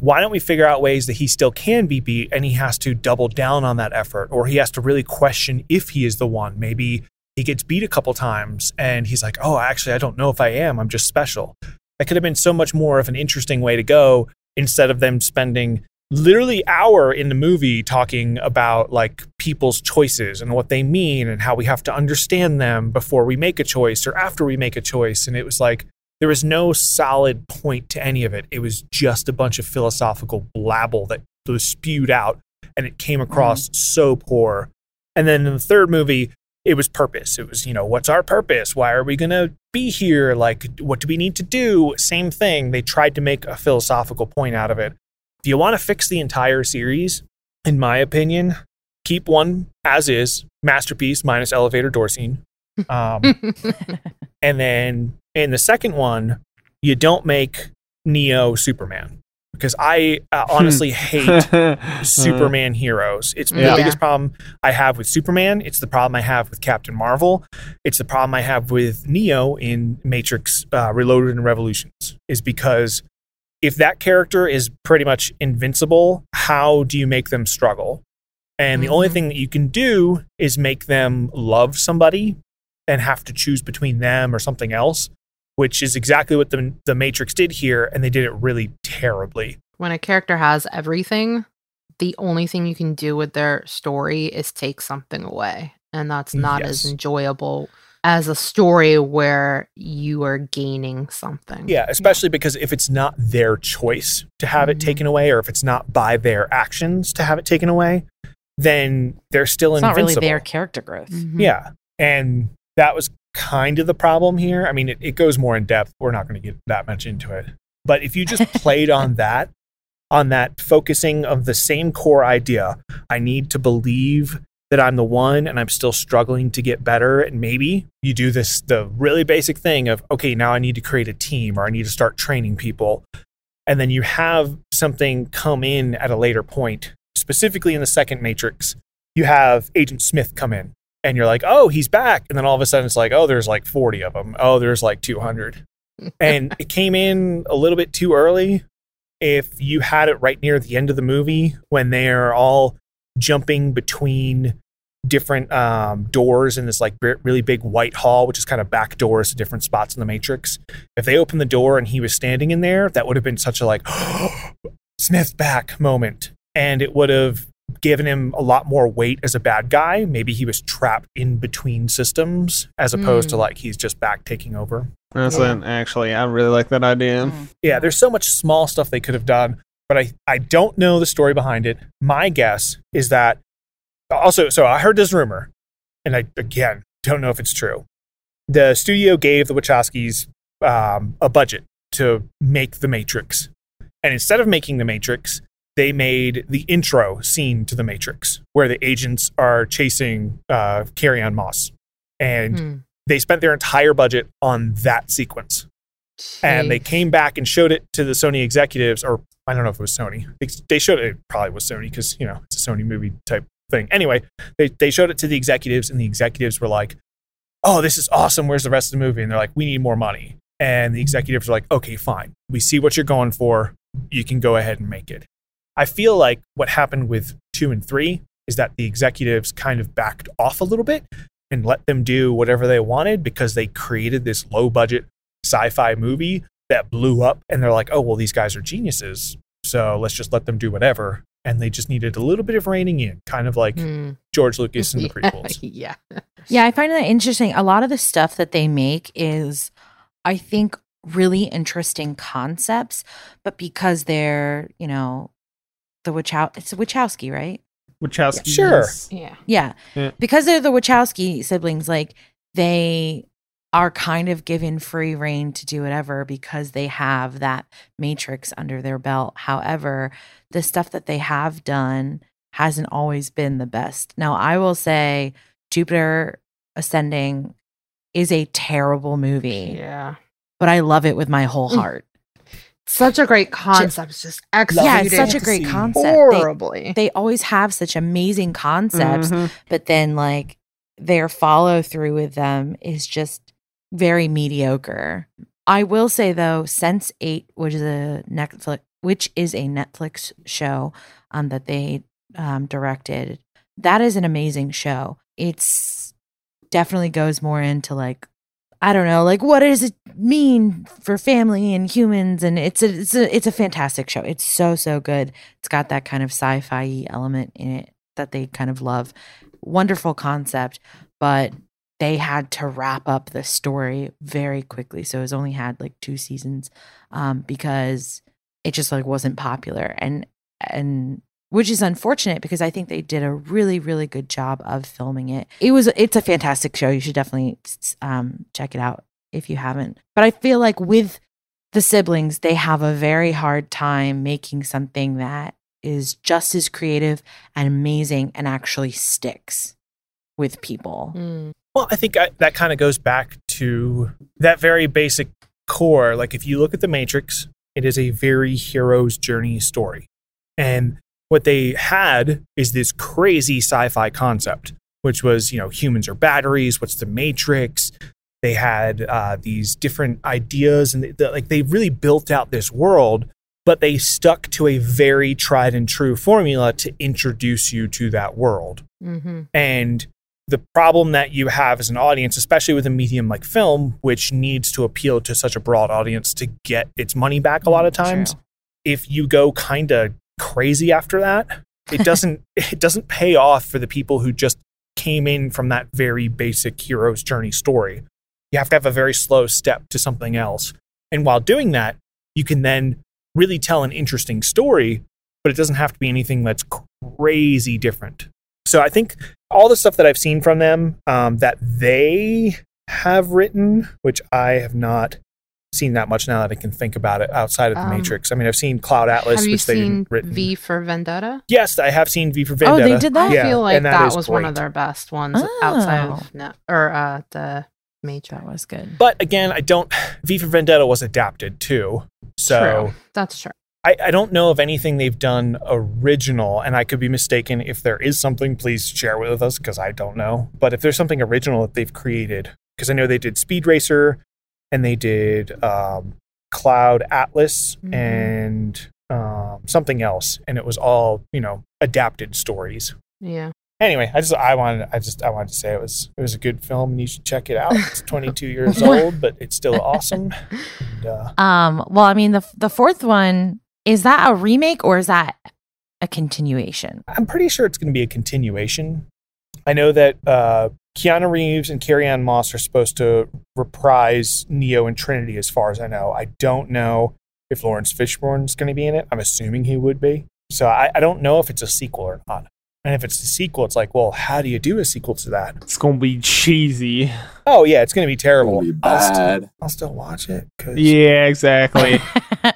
S3: why don't we figure out ways that he still can be beat and he has to double down on that effort? Or he has to really question if he is the one. Maybe he gets beat a couple times and he's like oh actually i don't know if i am. I'm just special. That could have been so much more of an interesting way to go instead of them spending literally hour in the movie talking about like people's choices and what they mean and how we have to understand them before we make a choice or after we make a choice and it was like there was no solid point to any of it. It was just a bunch of philosophical blabble that was spewed out, and it came mm-hmm. across so poor. And then in the third movie, it was purpose. It was, you know, what's our purpose? Why are we going to be here? Like, what do we need to do? Same thing. They tried to make a philosophical point out of it. If you want to fix the entire series, in my opinion, keep one as is, masterpiece minus elevator door scene. [laughs] Um, and then in the second one, you don't make Neo Superman because I uh, honestly hate [laughs] Superman heroes. It's
S5: Yeah.
S3: the biggest problem I have with Superman. It's the problem I have with Captain Marvel. It's the problem I have with Neo in Matrix uh, Reloaded and Revolutions. Is because if that character is pretty much invincible, how do you make them struggle? And the only
S2: Mhm.
S3: thing that you can do is make them love somebody and have to choose between them or something else, which is exactly what the the Matrix did here, and they did it really terribly.
S2: when a character has everything, the only thing you can do with their story is take something away. And that's not as enjoyable as a story where you are gaining something.
S3: Yeah, especially because if it's not their choice to have it
S2: Mhm.
S3: taken away, or if it's not by their actions to have it taken away, then they're still
S1: It's not really their character growth.
S2: Mhm.
S3: Yeah, and that was kind of the problem here. I mean, it, it goes more in depth. We're not going to get that much into it, but if you just [laughs] played on that, on that focusing of the same core idea, I need to believe that I'm the one and I'm still struggling to get better. And maybe you do this, the really basic thing of, okay, now I need to create a team or I need to start training people. And then you have something come in at a later point, specifically in the second Matrix. You have Agent Smith come in and you're like, oh, he's back. And then all of a sudden it's like, oh, there's like 40 of them. Oh, there's like 200. [laughs] and it came in a little bit too early. If you had it right near the end of the movie when they're all jumping between different um, doors in this like re- really big white hall, which is kind of back doors to different spots in the Matrix. If they opened the door and he was standing in there, that would have been such a like [gasps] Smith back moment, and it would have given him a lot more weight as a bad guy. Maybe he was trapped in between systems as opposed to
S2: Mm.
S3: like he's just back taking over.
S5: That's
S2: Yeah.
S5: it, actually. I really like that idea.
S1: Mm.
S3: Yeah, there's so much small stuff they could have done, but I, I don't know the story behind it. My guess is that also, so I heard this rumor, and I again don't know if it's true. The studio gave the Wachowskis um, a budget to make The Matrix, and instead of making The Matrix, they made the intro scene to The Matrix, where the agents are chasing uh, Carrie Ann Moss, and
S2: Hmm.
S3: they spent their entire budget on that sequence and they came back and showed it to the Sony executives, or I don't know if it was Sony. They, they showed it, it probably was Sony because you know it's a Sony movie type thing. Anyway, they they showed it to the executives, and the executives were like, "Oh, this is awesome. Where's the rest of the movie?" And they're like, "We need more money." And the executives are like, "Okay, fine. We see what you're going for. You can go ahead and make it." I feel like what happened with two and three is that the executives kind of backed off a little bit and let them do whatever they wanted because they created this low budget sci-fi movie that blew up and they're like oh well these guys are geniuses so let's just let them do whatever and they just needed a little bit of reining in kind of like
S2: Hmm.
S3: george lucas in the [laughs] prequels
S2: yeah.
S1: Yeah, I find that interesting. A lot of the stuff that they make is, I think, really interesting concepts, but because they're, you know, the Wachow, it's a Wachowski, right?
S5: Wachowski.
S3: Sure.
S2: Yeah.
S1: Yeah.
S5: Yeah.
S1: Because they're the Wachowski siblings, like they are kind of given free rein to do whatever because they have that matrix under their belt. However, the stuff that they have done hasn't always been the best. Now, I will say Jupiter Ascending is a terrible movie,
S2: Yeah.
S1: but I love it with my whole
S2: Mm.
S1: heart.
S2: Such a great concept. It's just
S1: excellent.
S2: yeah,
S1: it's such a great concept.
S2: Horribly.
S1: they always have such amazing concepts
S5: Mhm.
S1: but then like their follow through with them is just very mediocre. I will say though, Sense8, which is a Netflix, which is a Netflix show um, that they um, directed, that is an amazing show. It's definitely goes more into like I don't know, like what does it mean for family and humans? And it's a it's a it's a fantastic show. It's so so good. It's got that kind of sci-fi element in it that they kind of love. Wonderful concept, but they had to wrap up the story very quickly. So it's only had like two seasons um, because it just like wasn't popular. And and which is unfortunate because I think they did a really, really good job of filming it. It was, it's a fantastic show. You should definitely um, check it out if you haven't. But I feel like with the siblings, they have a very hard time making something that is just as creative and amazing and actually sticks with people.
S2: Mm.
S3: Well, I think I, that kind of goes back to that very basic core. Like, if you look at The Matrix, it is a very hero's journey story. And what they had is this crazy sci fi concept, which was, you know, humans are batteries. What's the Matrix? They had uh, these different ideas, and they, like they really built out this world, but they stuck to a very tried and true formula to introduce you to that world.
S2: hmm
S3: And the problem that you have as an audience, especially with a medium like film, which needs to appeal to such a broad audience to get its money back a lot of mm, times,
S1: True.
S3: if you go kind of crazy after that, it [laughs] doesn't it doesn't pay off for the people who just came in from that very basic hero's journey story. You have to have a very slow step to something else. And while doing that, you can then really tell an interesting story, but it doesn't have to be anything that's crazy different. So I think all the stuff that I've seen from them um, that they have written, which I have not seen that much now that I can think about it outside of the
S2: Um,
S3: Matrix. I mean, I've seen Cloud Atlas,
S2: Have you
S3: which they
S2: seen
S3: didn't written.
S2: V for Vendetta?
S3: yes, I have seen V for Vendetta.
S1: Oh, they did that?
S3: Yeah,
S2: I feel like
S3: that,
S2: that,
S3: is
S2: was one of their best ones outside
S1: Oh.
S2: of net or uh, the Matrix.
S1: That was good.
S3: But again, I don't. V for Vendetta was adapted too, so
S2: True. That's true.
S3: I, I don't know of anything they've done original, and I could be mistaken. If there is something, please share with us because I don't know. But if there's something original that they've created, because I know they did Speed Racer and they did um, Cloud Atlas
S2: Mhm.
S3: and um, something else, and it was all you know adapted stories.
S2: Yeah.
S3: Anyway, I just I wanted I just I wanted to say it was it was a good film and you should check it out. It's [laughs] 22 years [laughs] old, but it's still awesome. And, uh,
S1: Um, well, I mean, the the fourth one is that a remake or is that a continuation?
S3: I'm pretty sure it's going to be a continuation. I know that uh, Keanu Reeves and Carrie Ann Moss are supposed to reprise Neo and Trinity, as far as I know. I don't know if Laurence Fishburne's going to be in it. I'm assuming he would be. So I, I don't know if it's a sequel or not. And if it's a sequel, it's like, well, how do you do a sequel to that?
S5: It's gonna be cheesy.
S3: Oh yeah, it's going to be terrible.
S4: Gonna be
S3: I'll, still,
S4: bad.
S3: I'll still watch it because
S5: Yeah, exactly.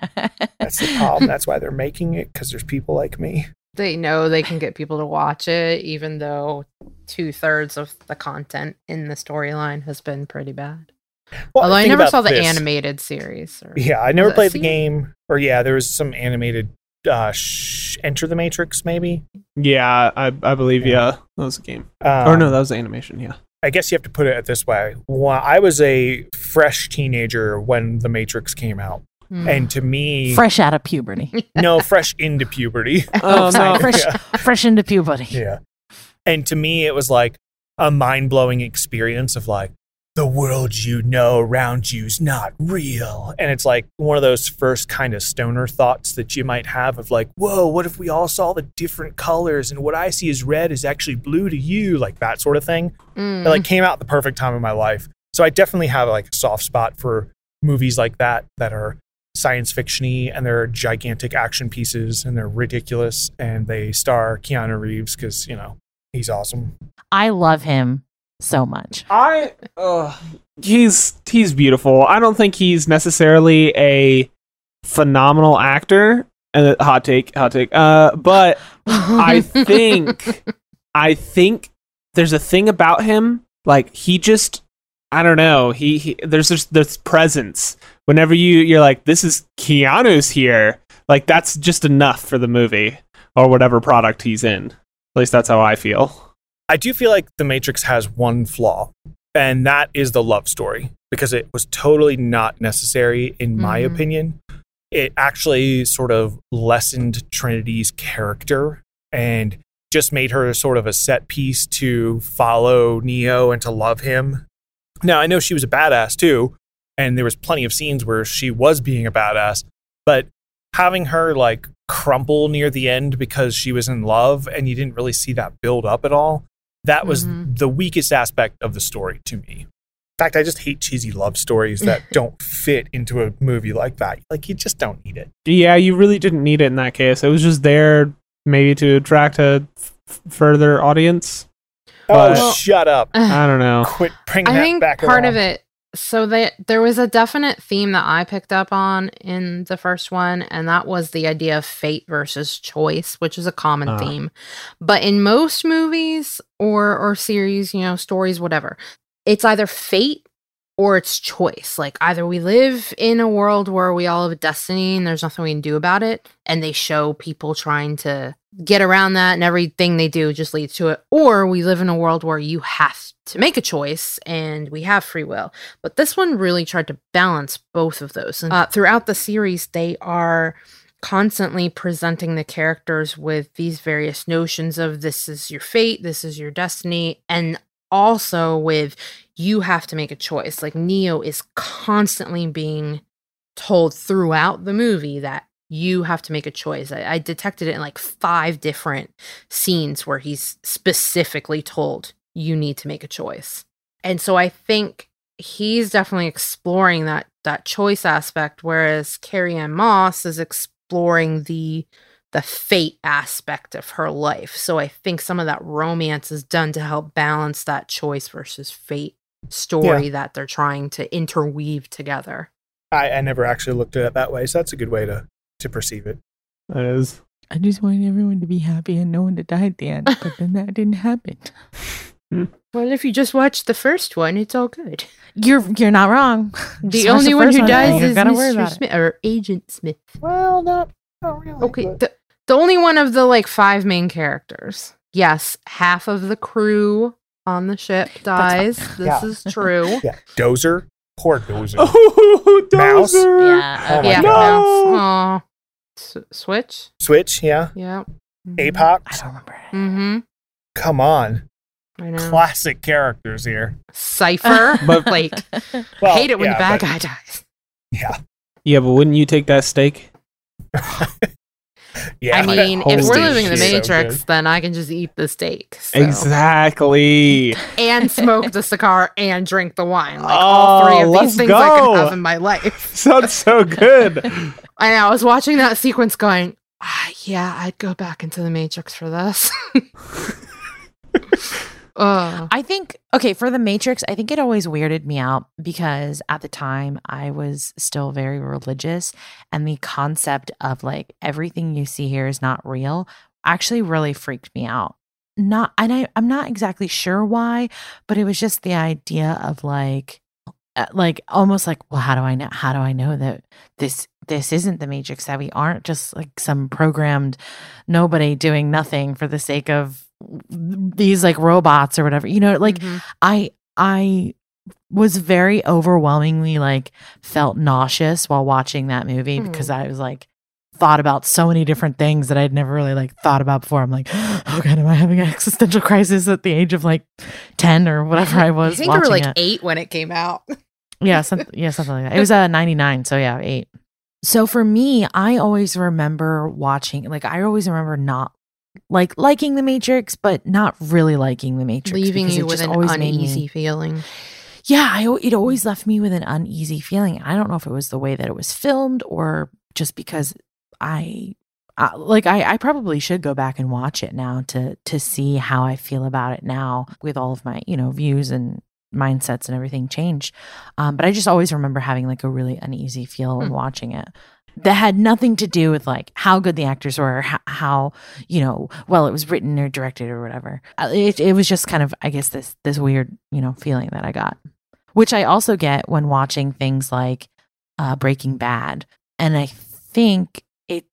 S5: [laughs]
S3: that's the problem. That's why they're making it because there's people like me.
S2: They know they can get people to watch it, even though two thirds of the content in the storyline has been pretty bad.
S3: Well,
S2: Although I never saw the
S3: this.
S2: animated series. Or,
S3: Yeah, I never played the game. Or yeah, there was some animated uh sh- Enter the Matrix maybe.
S5: yeah, I I believe yeah, that was a game.
S3: Um,
S5: or no, that was the animation. Yeah.
S3: I guess you have to put it this way. Well, I was a fresh teenager when the Matrix came out.
S2: Hmm.
S3: And to me,
S1: fresh out of puberty. [laughs]
S3: no, fresh into puberty. [laughs]
S1: Oh, sorry,
S5: no.
S1: fresh,
S3: Yeah.
S1: fresh into puberty.
S3: Yeah. And to me, it was like a mind blowing experience of like, the world you know around you's not real. And it's like one of those first kind of stoner thoughts that you might have of like, whoa, what if we all saw the different colors and what I see as red is actually blue to you? Like that sort of thing.
S2: Mm.
S3: It like came out the perfect time in my life. So I definitely have like a soft spot for movies like that that are science fictiony and they're gigantic action pieces and they're ridiculous and they star Keanu Reeves because you know he's awesome.
S1: I love him so much.
S5: I uh, he's he's beautiful. I don't think he's necessarily a phenomenal actor. And hot take, hot take. Uh, but [laughs] I think I think there's a thing about him like he just I don't know. He, he there's just this presence. Whenever you you're like this is Keanu's here. Like that's just enough for the movie or whatever product he's in. At least that's how I feel.
S3: I do feel like The Matrix has one flaw, and that is the love story because it was totally not necessary, in my
S2: Mhm.
S3: opinion. It actually sort of lessened Trinity's character and just made her sort of a set piece to follow Neo and to love him. Now, I know she was a badass too, and there was plenty of scenes where she was being a badass, but having her like crumple near the end because she was in love and you didn't really see that build up at all that was
S2: Mhm.
S3: the weakest aspect of the story to me in fact i just hate cheesy love stories that [laughs] don't fit into a movie like that like you just don't need it
S5: Yeah, you really didn't need it in that case. It was just there maybe to attract a f- further audience.
S3: Oh,
S5: But-
S3: shut up!
S5: I don't know.
S3: Quit bringing
S2: I
S3: that
S2: think
S3: back
S2: part
S3: around.
S2: of it. So that there was a definite theme that I picked up on in the first one, and that was the idea of fate versus choice, which is a common
S5: Ah.
S2: theme. But in most movies or or series, you know, stories, whatever, it's either fate or it's choice. Like either we live in a world where we all have a destiny and there's nothing we can do about it, and they show people trying to get around that and everything they do just leads to it, or we live in a world where you have to make a choice and we have free will. But this one really tried to balance both of those. And uh, throughout the series, they are constantly presenting the characters with these various notions of this is your fate, this is your destiny, and also with you have to make a choice. Like Neo is constantly being told throughout the movie that you have to make a choice. I, I detected it in like five different scenes where he's specifically told you need to make a choice. And so I think he's definitely exploring that that choice aspect, whereas Carrie Ann Moss is exploring the the fate aspect of her life. So I think some of that romance is done to help balance that choice versus fate story that they're trying to interweave together.
S3: I, I never actually looked at it that way, so that's a good way to to perceive it.
S5: That is.
S1: I just wanted everyone to be happy and no one to die at the end, but then that [laughs] didn't happen.
S2: Well, if you just watch the first one, it's all good.
S1: You're you're not wrong.
S2: The
S1: Just watch
S2: only one who dies is Mr. Smith or Agent Smith.
S3: Well, not not really.
S2: Okay,
S3: but-
S2: the, the only one of the like five main characters. Yes, half of the crew on the ship dies. This
S3: Yeah.
S2: is true. [laughs]
S3: yeah, Dozer, poor Dozer. [laughs]
S5: Oh,
S3: Mouse?
S5: Dozer!
S1: Yeah.
S3: Oh
S2: yeah,
S3: God.
S2: no. Aw. S- switch.
S3: Switch, yeah.
S2: Yeah.
S3: Apoc.
S1: I don't remember.
S2: Mm-hmm.
S3: Come on,
S2: I know.
S3: classic characters here.
S2: Cypher. [laughs]
S5: But-
S2: like,
S3: Well,
S2: hate it when
S3: yeah,
S2: the bad
S3: but-
S2: guy dies.
S3: Yeah,
S5: Yeah, but wouldn't you take that steak?
S3: Yeah.
S2: I mean, if we're living in the
S3: shit. So
S2: Matrix, then I can just eat the steak. so.
S5: Exactly.
S2: And smoke the [laughs] cigar and drink the wine. Like all three of
S5: let's
S2: these things I
S5: go.
S2: could have in my life. [laughs]
S5: Sounds so good. [laughs]
S2: I know. I was watching that sequence going, ah, yeah, I'd go back into the Matrix for this. Uh,
S1: I think okay for the Matrix. I think it always weirded me out because at the time I was still very religious, and the concept of like everything you see here is not real actually really freaked me out. Not, and I I'm not exactly sure why, but it was just the idea of like, uh, like almost like, well, how do I know? How do I know that this this isn't the Matrix? That we aren't just like some programmed nobody doing nothing for the sake of these like robots or whatever you know like
S2: mhm.
S1: i i was very overwhelmingly like felt nauseous while watching that movie
S2: Hmm.
S1: because i was like thought about so many different things that i'd never really like thought about before i'm like [gasps] oh god am i having an existential crisis at the age of like 10 or whatever i was
S2: I think we were like
S1: it.
S2: eight when it came out.
S1: Yeah, something yeah, something like that. It was uh 99, so yeah, 8. So for me, I always remember watching like I always remember not like liking the Matrix, but not really liking the Matrix.
S2: Leaving you with an
S1: made me-
S2: uneasy feeling.
S1: yeah, I, it always left me with an uneasy feeling. I don't know if it was the way that it was filmed or just because I, uh, like I, I probably should go back and watch it now to to see how I feel about it now with all of my you know views and mindsets and everything changed. Um, but I just always remember having like a really uneasy feel when
S2: Hmm.
S1: watching it. That had nothing to do with like how good the actors were, how, you know well it was written or directed or whatever. Uh, It it was just kind of I guess this this weird you know feeling that I got, which I also get when watching things like uh, Breaking Bad, and I think it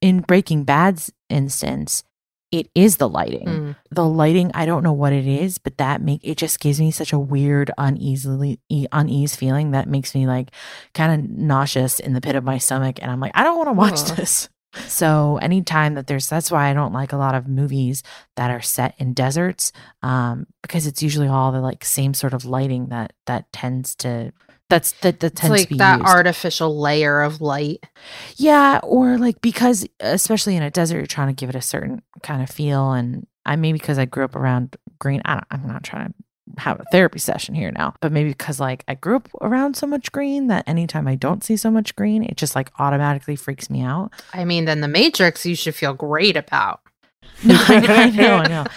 S1: in Breaking Bad's instance, it is the lighting.
S2: Mm.
S1: The lighting, I don't know what it is, but that make it just gives me such a weird uneasily e- unease feeling that makes me like kind of nauseous in the pit of my stomach, and I'm like, I don't want to watch
S2: Ugh.
S1: this. [laughs] So anytime that there's that's why I don't like a lot of movies that are set in deserts um because it's usually all the like same sort of lighting that that tends to that's that that tends
S2: like
S1: to be
S2: that
S1: used.
S2: artificial layer of light.
S1: Yeah, or like because especially in a desert, you're trying to give it a certain kind of feel, and I maybe because I grew up around green. I don't. I'm not trying to have a therapy session here now, but maybe because like I grew up around so much green that anytime I don't see so much green, it just like automatically freaks me out.
S2: I mean, then the Matrix you should feel great about.
S1: No, [laughs] I know, I know, I know. [laughs]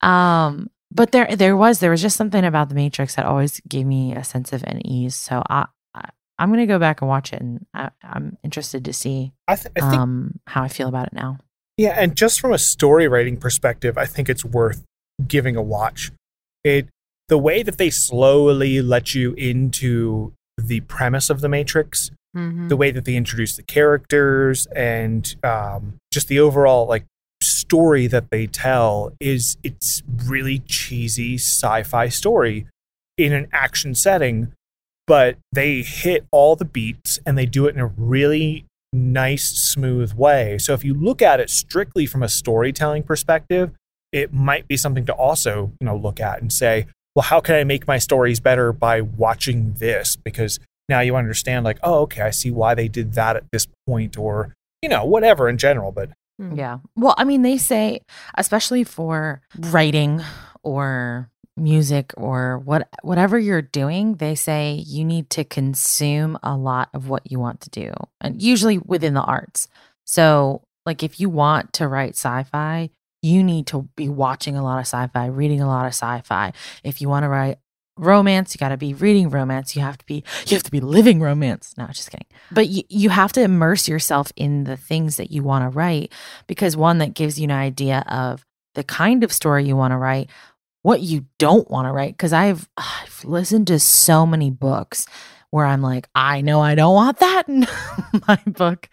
S1: Um, but there, there was, there was just something about the Matrix that always gave me a sense of unease. So I, I I'm gonna go back and watch it, and I, I'm interested to see
S3: I, th- I think
S1: um how I feel about it now.
S3: Yeah, and just from a story writing perspective, I think it's worth giving a watch. It the way that they slowly let you into the premise of the Matrix,
S2: Mhm.
S3: the way that they introduce the characters, and um, just the overall like story that they tell is it's really cheesy sci-fi story in an action setting, but they hit all the beats and they do it in a really nice, smooth way. So if you look at it strictly from a storytelling perspective, it might be something to also, you know, look at and say, well, how can I make my stories better by watching this? Because now you understand, like, oh, okay, I see why they did that at this point, or you know, whatever in general. But.
S2: Hmm.
S1: Yeah. Well, I mean, they say, especially for writing or music or what whatever you're doing, they say you need to consume a lot of what you want to do, and usually within the arts. So, like, if you want to write sci-fi, you need to be watching a lot of sci-fi, reading a lot of sci-fi. If you want to write romance, you got to be reading romance. You have to be you have to be living romance. No, just kidding. But you, you have to immerse yourself in the things that you want to write because one that gives you an idea of the kind of story you want to write, what you don't want to write because I've I've listened to so many books where I'm like, I know I don't want that in [laughs] my book.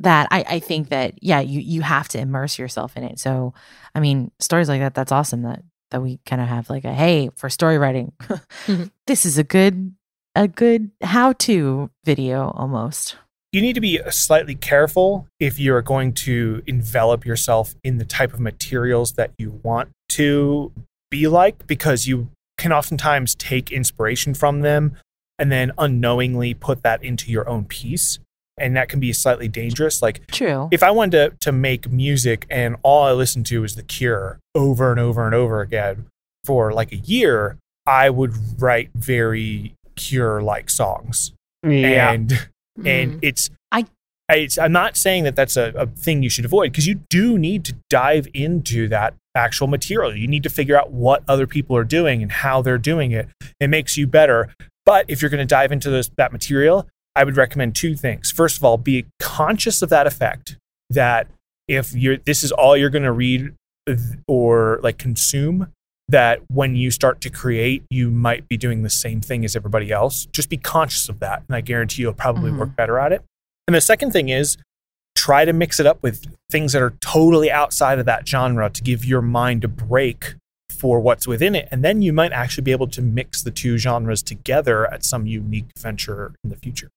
S1: That I, I think that yeah, you you have to immerse yourself in it. So I mean, stories like that, that's awesome that that we kind of have like a hey for story writing. [laughs]
S2: Mhm.
S1: this is a good a good how to video almost.
S3: you need to be slightly careful if you're going to envelop yourself in the type of materials that you want to be like because you can oftentimes take inspiration from them and then unknowingly put that into your own piece and that can be slightly dangerous like
S1: True.
S3: if i wanted to, to make music and all i listened to was the cure over and over and over again for like a year i would write very cure like songs
S5: Yeah.
S3: and and
S2: Mm.
S3: it's
S1: I-
S3: it's, I'm not saying that that's a, a thing you should avoid because you do need to dive into that actual material. You need to figure out what other people are doing and how they're doing it. It makes you better. But if you're going to dive into those, that material, I would recommend two things. First of all, be conscious of that effect. That if you're this is all you're going to read or like consume, that when you start to create, you might be doing the same thing as everybody else. Just be conscious of that, and I guarantee you'll probably
S1: Mhm.
S3: work better at it. And the second thing is try to mix it up with things that are totally outside of that genre to give your mind a break for what's within it. And then you might actually be able to mix the two genres together at some unique venture in the future.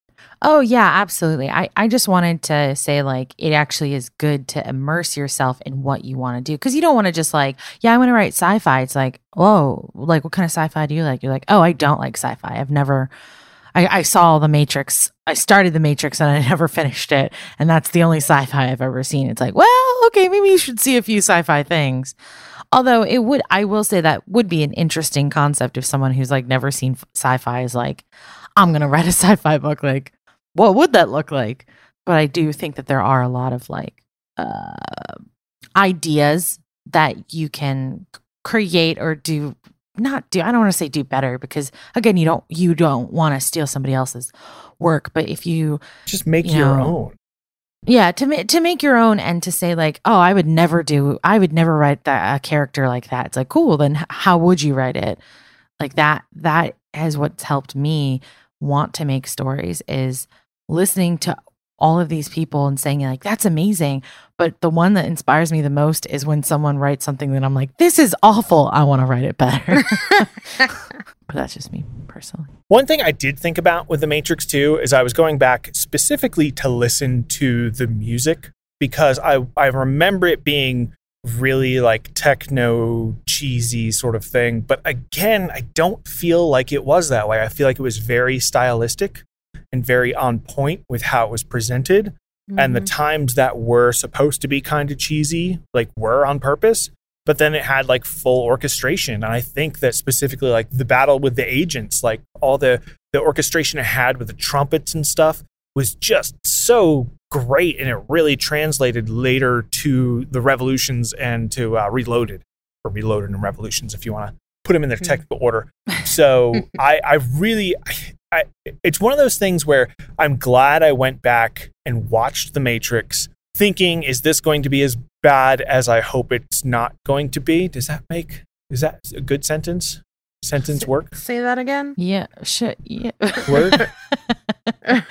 S1: Oh yeah, absolutely. I, I just wanted to say like it actually is good to immerse yourself in what you want to do because you don't want to just like yeah I want to write sci-fi. It's like whoa like what kind of sci-fi do you like? You're like oh I don't like sci-fi. I've never I, I saw the Matrix. I started the Matrix and I [laughs] never finished it, and that's the only sci-fi I've ever seen. It's like well okay maybe you should see a few sci-fi things. Although it would I will say that would be an interesting concept if someone who's like never seen sci-fi is like I'm gonna write a [laughs] sci-fi book like what would that look like? But I do think that there are a lot of like uh, ideas that you can create or do not do. I don't want to say do better because again, you don't you don't want to steal somebody else's work. But if you
S3: Just make
S1: You
S3: your
S1: know,
S3: own.
S1: yeah to ma- to make your own and to say like oh I would never do I would never write that a character like that. It's like cool. Then how would you write it? Like that that has what's helped me want to make stories is listening to all of these people and saying like that's amazing. But the one that inspires me the most is when someone writes something that i'm like this is awful. I want to write it better. [laughs] But that's just me personally.
S3: One thing I did think about with The Matrix 2 is I was going back specifically to listen to the music because I, I remember it being really like techno cheesy sort of thing. But again, I don't feel like it was that way. I feel like it was very stylistic and very on point with how it was presented. And the mm-hmm. times that were supposed to be kind of cheesy, like were on purpose. But then it had like full orchestration. And I think that specifically like the battle with the agents, like all the the orchestration it had with the trumpets and stuff, was just so great, and it really translated later to the Revolutions and to uh, Reloaded or Reloaded and Revolutions, if you want to put them in their
S2: Hmm.
S3: technical order. [laughs] So I, I really, I, it's one of those things where I'm glad I went back and watched The Matrix, thinking, is this going to be as bad as I hope it's not going to be? Does that make is that a good sentence? Sentence work?
S2: Say that again.
S1: Yeah, shit. Yeah.
S3: Word? [laughs] [laughs]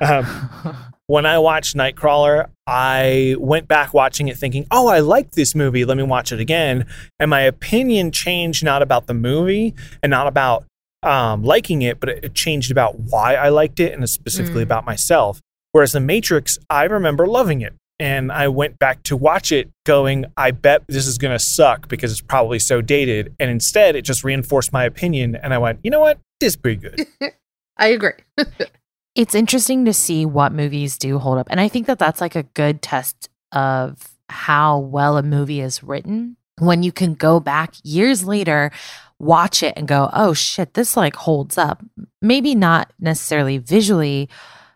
S3: um, when I watched Nightcrawler, I went back watching it thinking, oh, I like this movie. Let me watch it again. And my opinion changed not about the movie and not about um, liking it, but it, it changed about why I liked it and specifically
S2: Mm.
S3: about myself. Whereas The Matrix, I remember loving it. And I went back to watch it going, I bet this is going to suck because it's probably so dated. And instead, it just reinforced my opinion. And I went, you know what? This is pretty good. [laughs]
S2: I agree. [laughs]
S1: it's interesting to see what movies do hold up. And I think that that's like a good test of how well a movie is written when you can go back years later, watch it and go, oh shit, this like holds up. Maybe not necessarily visually,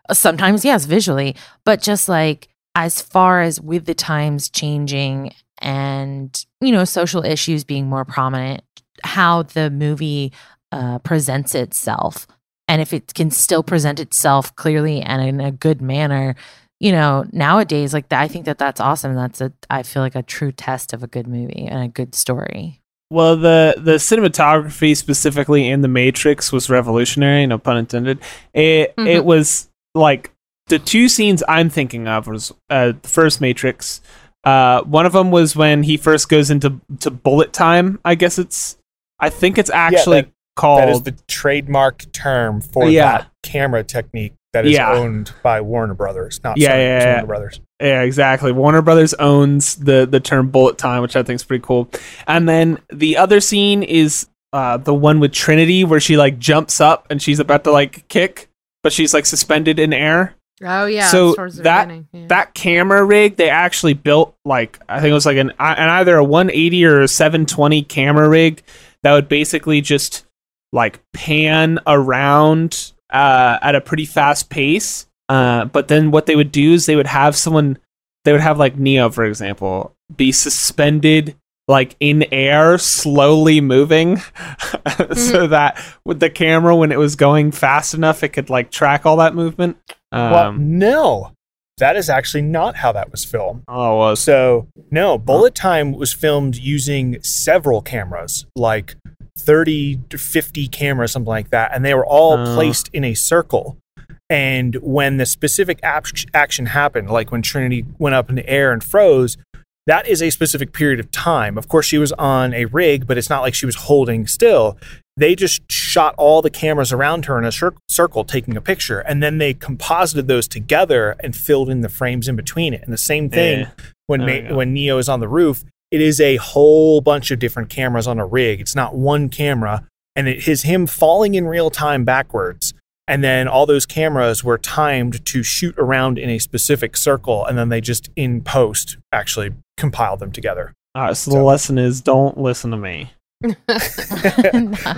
S1: uh, sometimes, yes, visually, but just like as far as with the times changing and, you know, social issues being more prominent, how the movie uh, presents itself and if it can still present itself clearly and in a good manner you know nowadays like i think that that's awesome that's a i feel like a true test of a good movie and a good story
S5: Well, the the cinematography specifically in the Matrix was revolutionary. No pun intended. It
S2: Mhm.
S5: it was like the two scenes I'm thinking of was uh, the first Matrix. Uh, one of them was when he first goes into to bullet time. I guess it's. I think it's actually
S3: that-
S5: called.
S3: That is the trademark term for
S5: Yeah.
S3: that camera technique that is
S5: Yeah.
S3: owned by Warner Brothers, not
S5: Yeah,
S3: Sony,
S5: yeah, yeah.
S3: Warner Brothers.
S5: Yeah, exactly. Warner Brothers owns the the term bullet time, which I think is pretty cool. And then the other scene is uh, the one with Trinity, where she like jumps up and she's about to like kick, but she's like suspended in air.
S2: Oh yeah.
S5: So that-
S2: yeah.
S5: That camera rig they actually built like I think it was like an, an either a 180 or a 720 camera rig that would basically just like pan around uh, at a pretty fast pace. Uh, but then what they would do is they would have someone, they would have like Neo, for example, be suspended like in air, slowly moving, [laughs] so that with the camera, when it was going fast enough, it could like track all that movement. Um,
S3: well, no, that is actually not how that was filmed.
S5: oh, well,
S3: So, no, Bullet Time was filmed using several cameras, like 30 to 50 cameras, something like that. And they were all
S5: Oh.
S3: placed in a circle. And when the specific ap- action happened, like when Trinity went up in the air and froze, that is a specific period of time. Of course, she was on a rig, but it's not like she was holding still. They just shot all the cameras around her in a cir- circle taking a picture, and then they composited those together and filled in the frames in between it. And the same thing
S5: Yeah.
S3: when
S5: oh,
S3: Ma-
S5: go.
S3: when Neo is on the roof, it is a whole bunch of different cameras on a rig. It's not one camera, and it is him falling in real time backwards. And then all those cameras were timed to shoot around in a specific circle, and then they just in post actually compiled them together.
S5: All right, so the lesson is don't listen to me. [laughs] [laughs]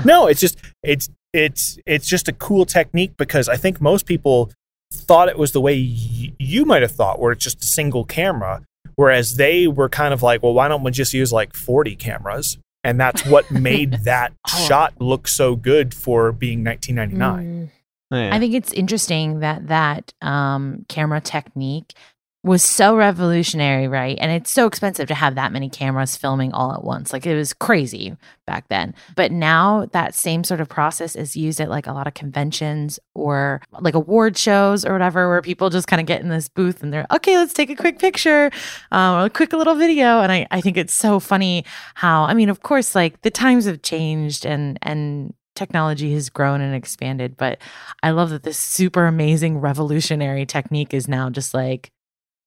S3: no, it's just it's it's it's just a cool technique because I think most people thought it was the way y- you might have thought, where it's just a single camera, whereas they were kind of like, well, why don't we just use like forty cameras? And that's what [laughs] made that
S1: Oh.
S3: shot look so good for being 1999.
S2: Mm.
S5: Yeah.
S1: I think it's interesting that that um, camera technique was so revolutionary, right? And it's so expensive to have that many cameras filming all at once. Like it was crazy back then. But now that same sort of process is used at like a lot of conventions or like award shows or whatever, where people just kind of get in this booth and they're, okay, let's take a quick picture, um, a quick little video. And I, I think it's so funny how, I mean, of course, like the times have changed and, and, technology has grown and expanded but I love that this super amazing revolutionary technique is now just like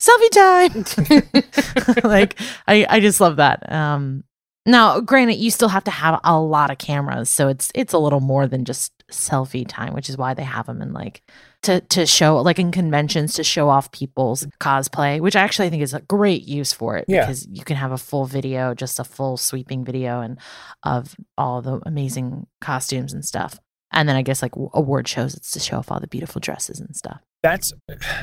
S1: selfie time. [laughs] like I, I just love that. Um now granted you still have to have a lot of cameras, so it's it's a little more than just selfie time, which is why they have them in like to to show like in conventions to show off people's cosplay, which I actually think is a great use for it
S3: Yeah.
S1: because you can have a full video, just a full sweeping video and of all the amazing costumes and stuff. And then I guess like award shows, it's to show off all the beautiful dresses and stuff.
S3: That's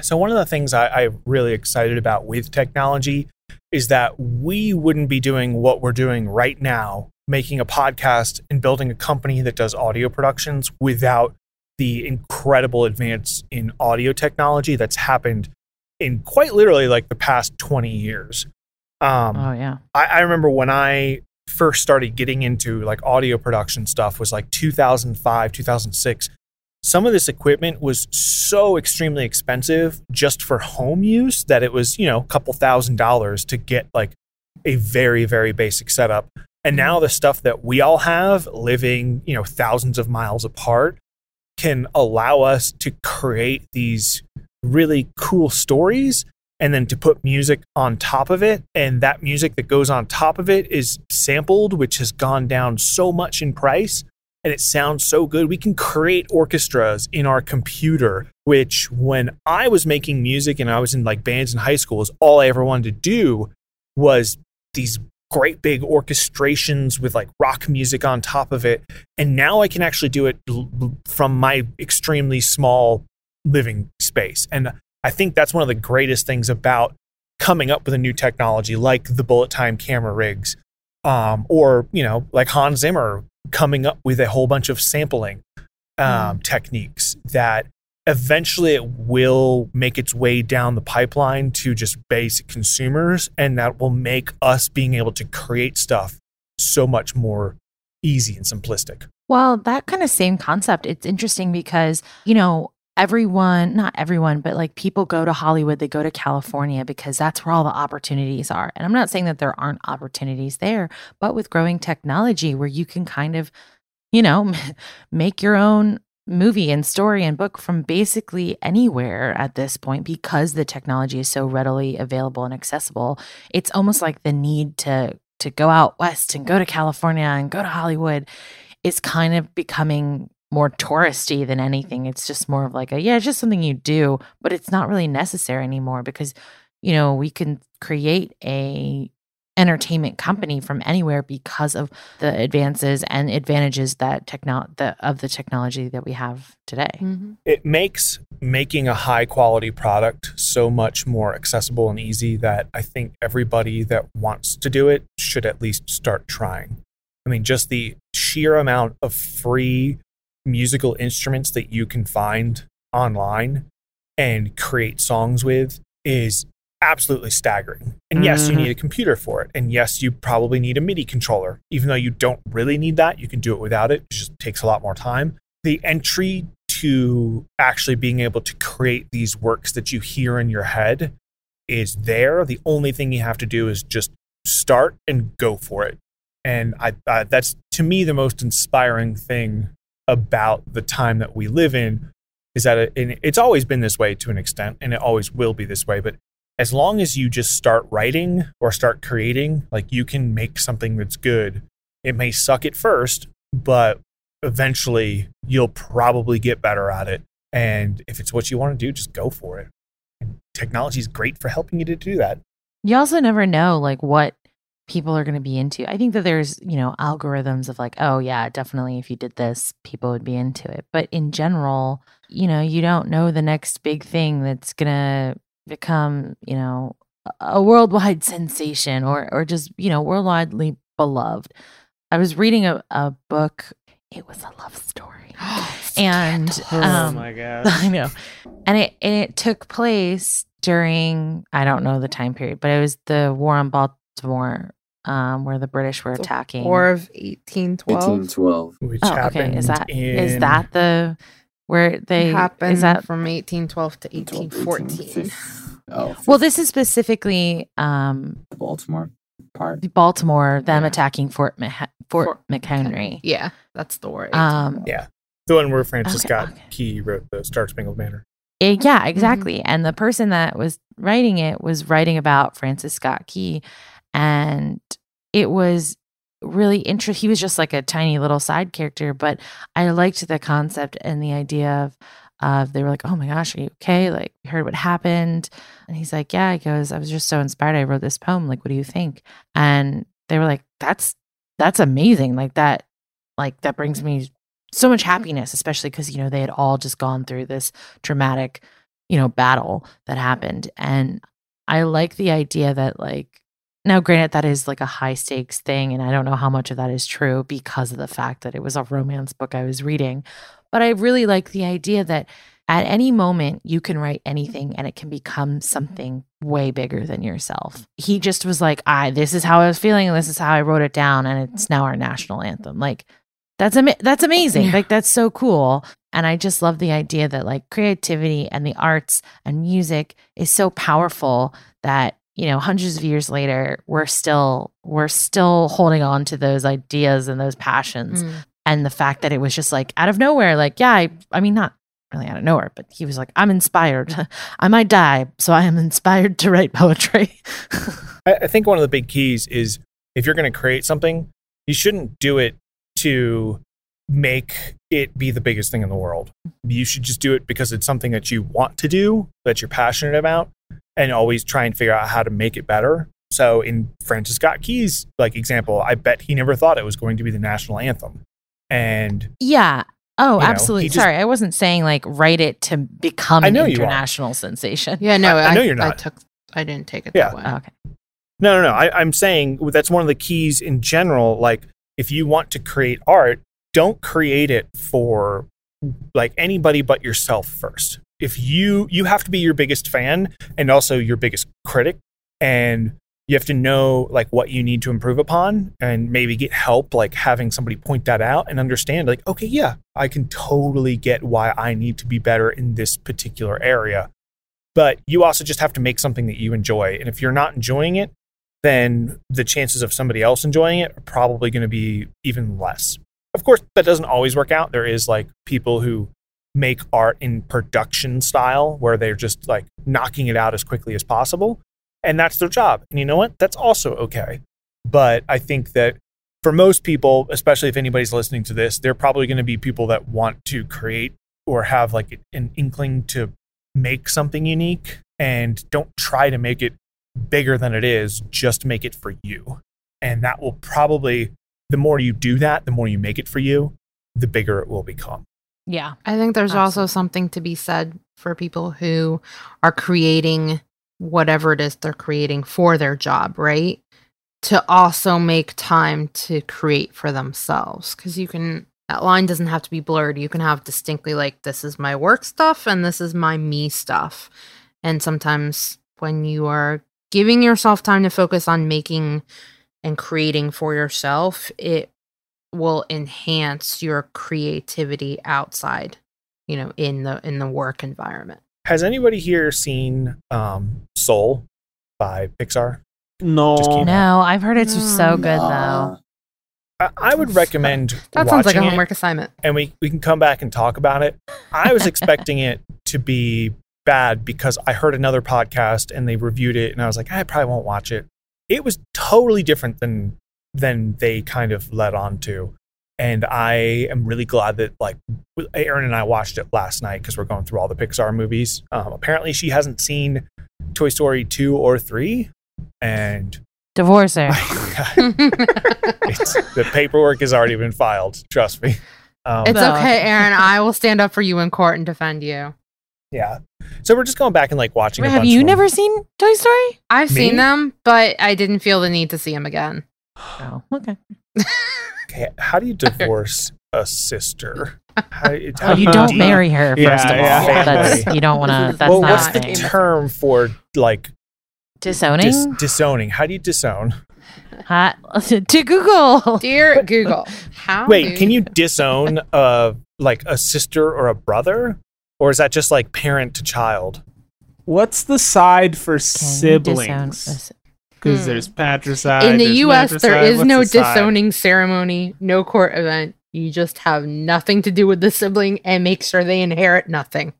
S3: so one of the things I, I'm really excited about with technology is that we wouldn't be doing what we're doing right now, making a podcast and building a company that does audio productions without the incredible advance in audio technology that's happened in quite literally like the past 20 years. Um,
S1: Oh yeah.
S3: I, I remember when I first started getting into like audio production stuff was like 2005, 2006. Some of this equipment was so extremely expensive just for home use that it was, you know, a couple thousand dollars to get like a very, very basic setup. And now the stuff that we all have living, you know, thousands of miles apart can allow us to create these really cool stories and then to put music on top of it. And that music that goes on top of it is sampled, which has gone down so much in price and it sounds so good. We can create orchestras in our computer, which when I was making music and I was in like bands in high school, is all I ever wanted to do was these great big orchestrations with like rock music on top of it. And now I can actually do it from my extremely small living space. And I think that's one of the greatest things about coming up with a new technology like the bullet time camera rigs um, or you know like hans zimmer coming up with a whole bunch of sampling um, techniques that eventually it will make its way down the pipeline to just basic consumers and that will make us being able to create stuff so much more easy and simplistic
S1: Well, that kind of same concept. It's interesting because, you know, everyone, not everyone, but like people go to Hollywood, they go to California because that's where all the opportunities are. And I'm not saying that there aren't opportunities there, but with growing technology where you can kind of, you know, [laughs] make your own movie and story and book from basically anywhere at this point because the technology is so readily available and accessible. It's almost like the need to to go out west and go to California and go to Hollywood is kind of becoming more touristy than anything. It's just more of like a yeah, it's just something you do, but it's not really necessary anymore because you know, we can create a entertainment company from anywhere because of the advances and advantages that techno- the, of the technology that we have today.
S2: Mm-hmm.
S3: it makes making a high quality product so much more accessible and easy that I think everybody that wants to do it should at least start trying. I mean, just the sheer amount of free musical instruments that you can find online and create songs with is absolutely staggering. And yes, you
S1: Mhm.
S3: need a computer for it. And yes, you probably need a MIDI controller. Even though you don't really need that, you can do it without it. It just takes a lot more time. The entry to actually being able to create these works that you hear in your head is there. The only thing you have to do is just start and go for it. And I, uh, that's to me the most inspiring thing about the time that we live in is that it, and it's always been this way to an extent, and it always will be this way. But as long as you just start writing or start creating, like you can make something that's good. It may suck at first, but eventually you'll probably get better at it. And if it's what you want to do, just go for it. Technology is great for helping you to do that.
S1: You also never know like what people are going to be into. I think that there's, you know, algorithms of like, oh yeah, definitely if you did this, people would be into it. But in general, you know, you don't know the next big thing that's going to become, you know, a- a worldwide [laughs] sensation or or just, you know, worldwidely beloved. I was reading a, a book. It was a love story. [gasps] [gasps] and
S5: oh
S1: um,
S5: my [laughs] god.
S1: I know. And it and it took place during I don't know the time period, but it was the war on Baltimore, um, where the British were
S2: The
S1: attacking.
S2: War of 1812
S4: 1812.
S3: Which
S1: oh, okay. Is
S3: happened
S1: that is
S3: in-
S1: that the where they
S2: happened
S1: is that
S2: from 1812 to 1814.
S4: Oh,
S1: well this is specifically um
S4: the Baltimore part.
S1: Baltimore them
S2: Yeah.
S1: attacking Fort Mah- Fort,
S2: Fort
S1: McHenry.
S2: Yeah, that's the war.
S1: Um,
S3: Yeah. the one where Francis
S1: Okay,
S3: Scott
S1: okay.
S3: Key wrote the Star Spangled Banner.
S1: Eh, yeah, exactly. And the person that was writing it was writing about Francis Scott Key. And it was really interesting. He was just like a tiny little side character, but I liked the concept and the idea of, of they were like, oh my gosh, are you okay? Like, we heard what happened. And he's like, yeah, he goes, I was just so inspired. I wrote this poem. Like, what do you think? And they were like, that's, that's amazing. Like that, like that brings me so much happiness, especially because, you know, they had all just gone through this dramatic, you know, battle that happened. And I like the idea that, like, now, granted, that is like a high stakes thing. And I don't know how much of that is true because of the fact that it was a romance book I was reading. But I really like the idea that at any moment you can write anything and it can become something way bigger than yourself. He just was like, "I this is how I was feeling and this is how I wrote it down and it's now our national anthem." Like that's ama- that's amazing.
S2: Yeah.
S1: Like that's so cool. And I just love the idea that like creativity and the arts and music is so powerful that you know hundreds of years later we're still we're still holding on to those ideas and those passions
S2: Mm.
S1: and the fact that it was just like out of nowhere like yeah i, I mean not really out of nowhere but he was like i'm inspired [laughs] i might die so i am inspired to write poetry [laughs]
S3: I, I think one of the big keys is if you're going to create something, you shouldn't do it to make it be the biggest thing in the world. You should just do it because it's something that you want to do, that you're passionate about, and always try and figure out how to make it better. So in Francis Scott Key's like example, I bet he never thought it was going to be the national anthem. And
S1: yeah oh
S3: You know,
S1: absolutely
S3: just-
S1: sorry i wasn't saying like write it to become
S3: I
S1: an
S3: know you are.
S1: international sensation
S2: Yeah, no,
S3: I- I
S2: I,
S3: know you're
S2: I
S3: not.
S2: took. I didn't take it
S3: Yeah.
S2: that way.
S1: Oh, okay
S3: No, no, no. I, I'm saying that's one of the keys in general. Like, if you want to create art, don't create it for like anybody but yourself first. If you you have to be your biggest fan and also your biggest critic, and you have to know like what you need to improve upon, and maybe get help, like having somebody point that out and understand, like, okay, yeah, I can totally get why I need to be better in this particular area. But you also just have to make something that you enjoy, and if you're not enjoying it then the chances of somebody else enjoying it are probably going to be even less. Of course, that doesn't always work out. There is like people who make art in production style where they're just like knocking it out as quickly as possible. And that's their job. And you know what? That's also okay. But I think that for most people, especially if anybody's listening to this, they're probably going to be people that want to create or have like an inkling to make something unique and don't try to make it bigger than it is, just make it for you. And that will probably, the more you do that, the more you make it for you, the bigger it will become.
S1: Yeah
S2: I think there's also something to be said for people who are creating whatever it is they're creating for their job, right? To also make time to create for themselves. Because you can, that line doesn't have to be blurred. You can have distinctly like, this is my work stuff and this is my me stuff. And sometimes when you are giving yourself time to focus on making and creating for yourself, it will enhance your creativity outside you know in the in the work environment
S3: Has anybody here seen um, Soul by Pixar?
S5: No.
S3: Just keep-
S1: no i've heard it's so good though
S3: I, I would recommend
S2: that sounds like a homework assignment
S3: and we, we can come back and talk about it. I was expecting it to be bad because I heard another podcast and they reviewed it, and I was like, I probably won't watch it. It was totally different than than they kind of led on to. And I am really glad that like Aaron and I watched it last night because we're going through all the Pixar movies. Um, apparently, she hasn't seen Toy Story two or three, and
S1: divorce her [laughs] [laughs]
S3: it's, the paperwork has already been filed. Trust me. Um,
S2: it's okay aaron i will stand up for you in court and defend you
S3: yeah. So we're just going back and like watching.
S1: Wait,
S3: a
S1: have you
S3: of them.
S1: never seen toy story
S2: i've
S3: Me?
S2: seen them but i didn't feel the need to see them again
S1: oh okay
S3: Okay, how do you divorce a sister? How, you- how
S1: well,
S3: do
S1: you
S3: you
S1: don't
S3: de-
S1: marry her first
S5: Yeah,
S1: of all
S5: yeah.
S1: that's you don't want to that's
S3: well,
S1: not
S3: what's the
S1: thing.
S3: term for like
S1: disowning
S3: dis- disowning? How do you disown?
S1: Hot [laughs] to Google.
S2: dear google how
S3: Wait,
S2: do
S3: can you disown uh like a sister or a brother, or is that just like parent to child?
S5: What's the side for
S1: Can you disown
S5: siblings?
S1: A si-
S5: Because
S2: Hmm.
S5: there's patricide.
S2: in the us there is
S5: What's
S2: no
S5: the side?
S2: disowning ceremony no court event you just have nothing to do with the sibling and make sure they inherit nothing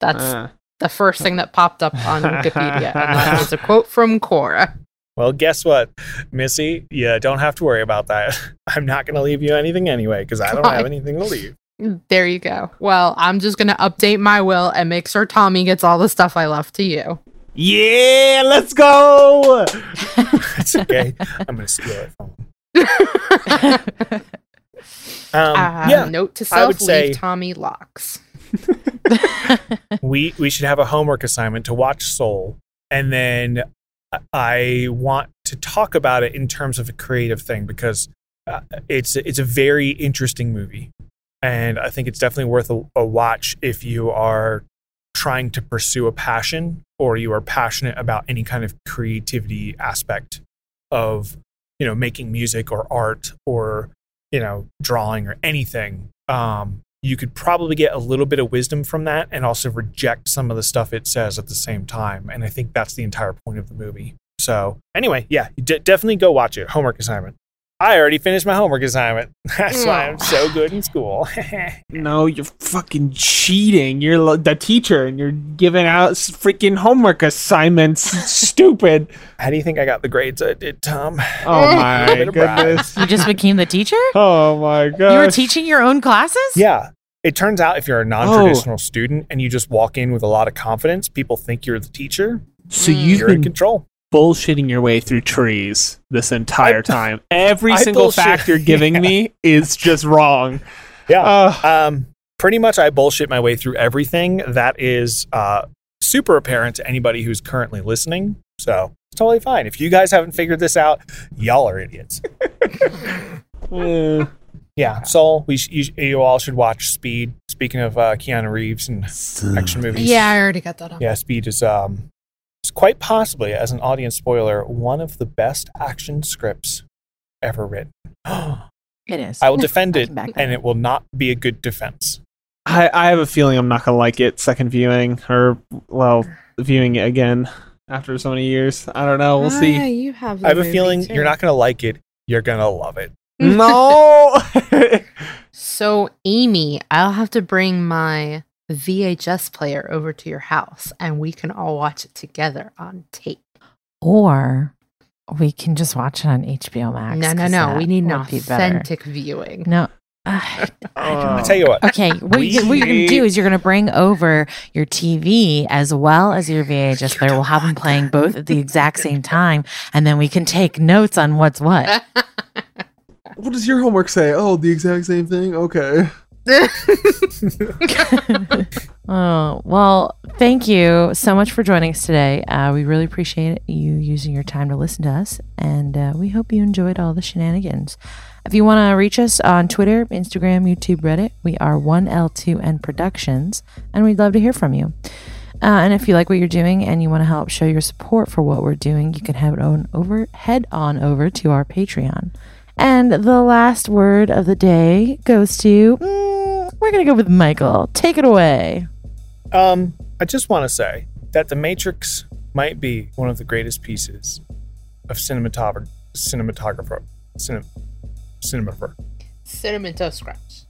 S2: that's
S5: Uh,
S2: the first thing that popped up on [laughs] wikipedia and that was a quote from Quora
S3: Well, guess what, Missy? You don't have to worry about that. [laughs] I'm not going to leave you anything anyway because I don't have anything to leave.
S2: There you go. Well, I'm just gonna update my will and make sure Tommy gets all the stuff I left to you.
S5: Yeah, let's go. [laughs]
S3: It's okay. I'm going to steal it from him. Um,
S2: Uh,
S3: yeah,
S2: Note to
S3: I
S2: self:
S3: would say-
S2: leave Tommy locks.
S3: we we should have a homework assignment to watch Soul, and then I want to talk about it in terms of a creative thing because uh, it's it's a very interesting movie, and I think it's definitely worth a, a watch if you are trying to pursue a passion or you are passionate about any kind of creativity aspect of you know making music or art or you know drawing or anything um, you could probably get a little bit of wisdom from that and also reject some of the stuff it says at the same time. And i think that's the entire point of the movie. So anyway yeah de- definitely go watch it. Homework assignment i already finished my homework assignment [laughs] that's why i'm so good in school [laughs]
S5: No, you're fucking cheating. You're lo- the teacher and you're giving out s- freaking homework assignments. [laughs] Stupid.
S3: how do you think i got the grades i did tom
S5: Oh my
S3: Bit
S5: goodness.
S1: You just became the teacher?
S5: Oh my god.
S1: You were teaching your own classes?
S3: yeah it turns out if you're a non-traditional student and you just walk in with a lot of confidence people think you're the teacher
S5: So
S2: Mm.
S5: you've
S3: you're in control
S5: bullshitting your way through trees this entire
S3: I-
S5: time. Every
S3: I
S5: single
S3: bullshit-
S5: fact you're giving [laughs]
S3: Yeah.
S5: me is just wrong.
S3: yeah
S5: Uh,
S3: Um, pretty much, I bullshit my way through everything. That is uh, super apparent to anybody who's currently listening. So it's totally fine. If you guys haven't figured this out, y'all are idiots. [laughs] Yeah. So we sh- you, sh- you all should watch Speed. Speaking of uh, Keanu Reeves and action movies,
S2: Yeah, I already got that on.
S3: yeah, Speed is um, is quite possibly, as an audience spoiler, one of the best action scripts ever written. [gasps]
S1: It is.
S3: I will defend it,
S1: can back that
S3: and it will not be a good defense.
S5: I, I have a feeling I'm not gonna like it second viewing or well viewing it again after so many years. I don't know. We'll
S2: Ah,
S5: see.
S2: you have.
S3: I have a feeling
S2: too.
S3: you're not going to like it. You're going to love it.
S5: no. [laughs]
S2: So, Amy, I'll have to bring my VHS player over to your house, and we can all watch it together on tape.
S1: Or we can just watch it on HBO Max.
S2: no, no, no. We need an
S1: would be
S2: authentic viewing.
S1: No. I
S5: Uh, [laughs]
S3: I tell you what,
S1: Okay, what, you, what you're going to do is you're going to bring over your TV as well as your VHS player. We'll have them playing both at the exact same time, and then we can take notes on what's what. [laughs]
S5: what does your homework say? Oh, the exact same thing. Okay. [laughs]
S1: Oh, well, thank you so much for joining us today. Uh, we really appreciate you using your time to listen to us, and uh, we hope you enjoyed all the shenanigans. If you want to reach us on Twitter, Instagram, YouTube, Reddit, we are 1L2N Productions, and we'd love to hear from you. Uh, and if you like what you're doing and you want to help show your support for what we're doing, you can head on over, head on over to our Patreon. And the last word of the day goes to mm, we're gonna go with Michael. Take it away.
S3: um, I just want to say that The Matrix might be one of the greatest pieces of cinematographer, cinematographer, cinem, cinematographer.
S2: Cinnamon Toast Crunch.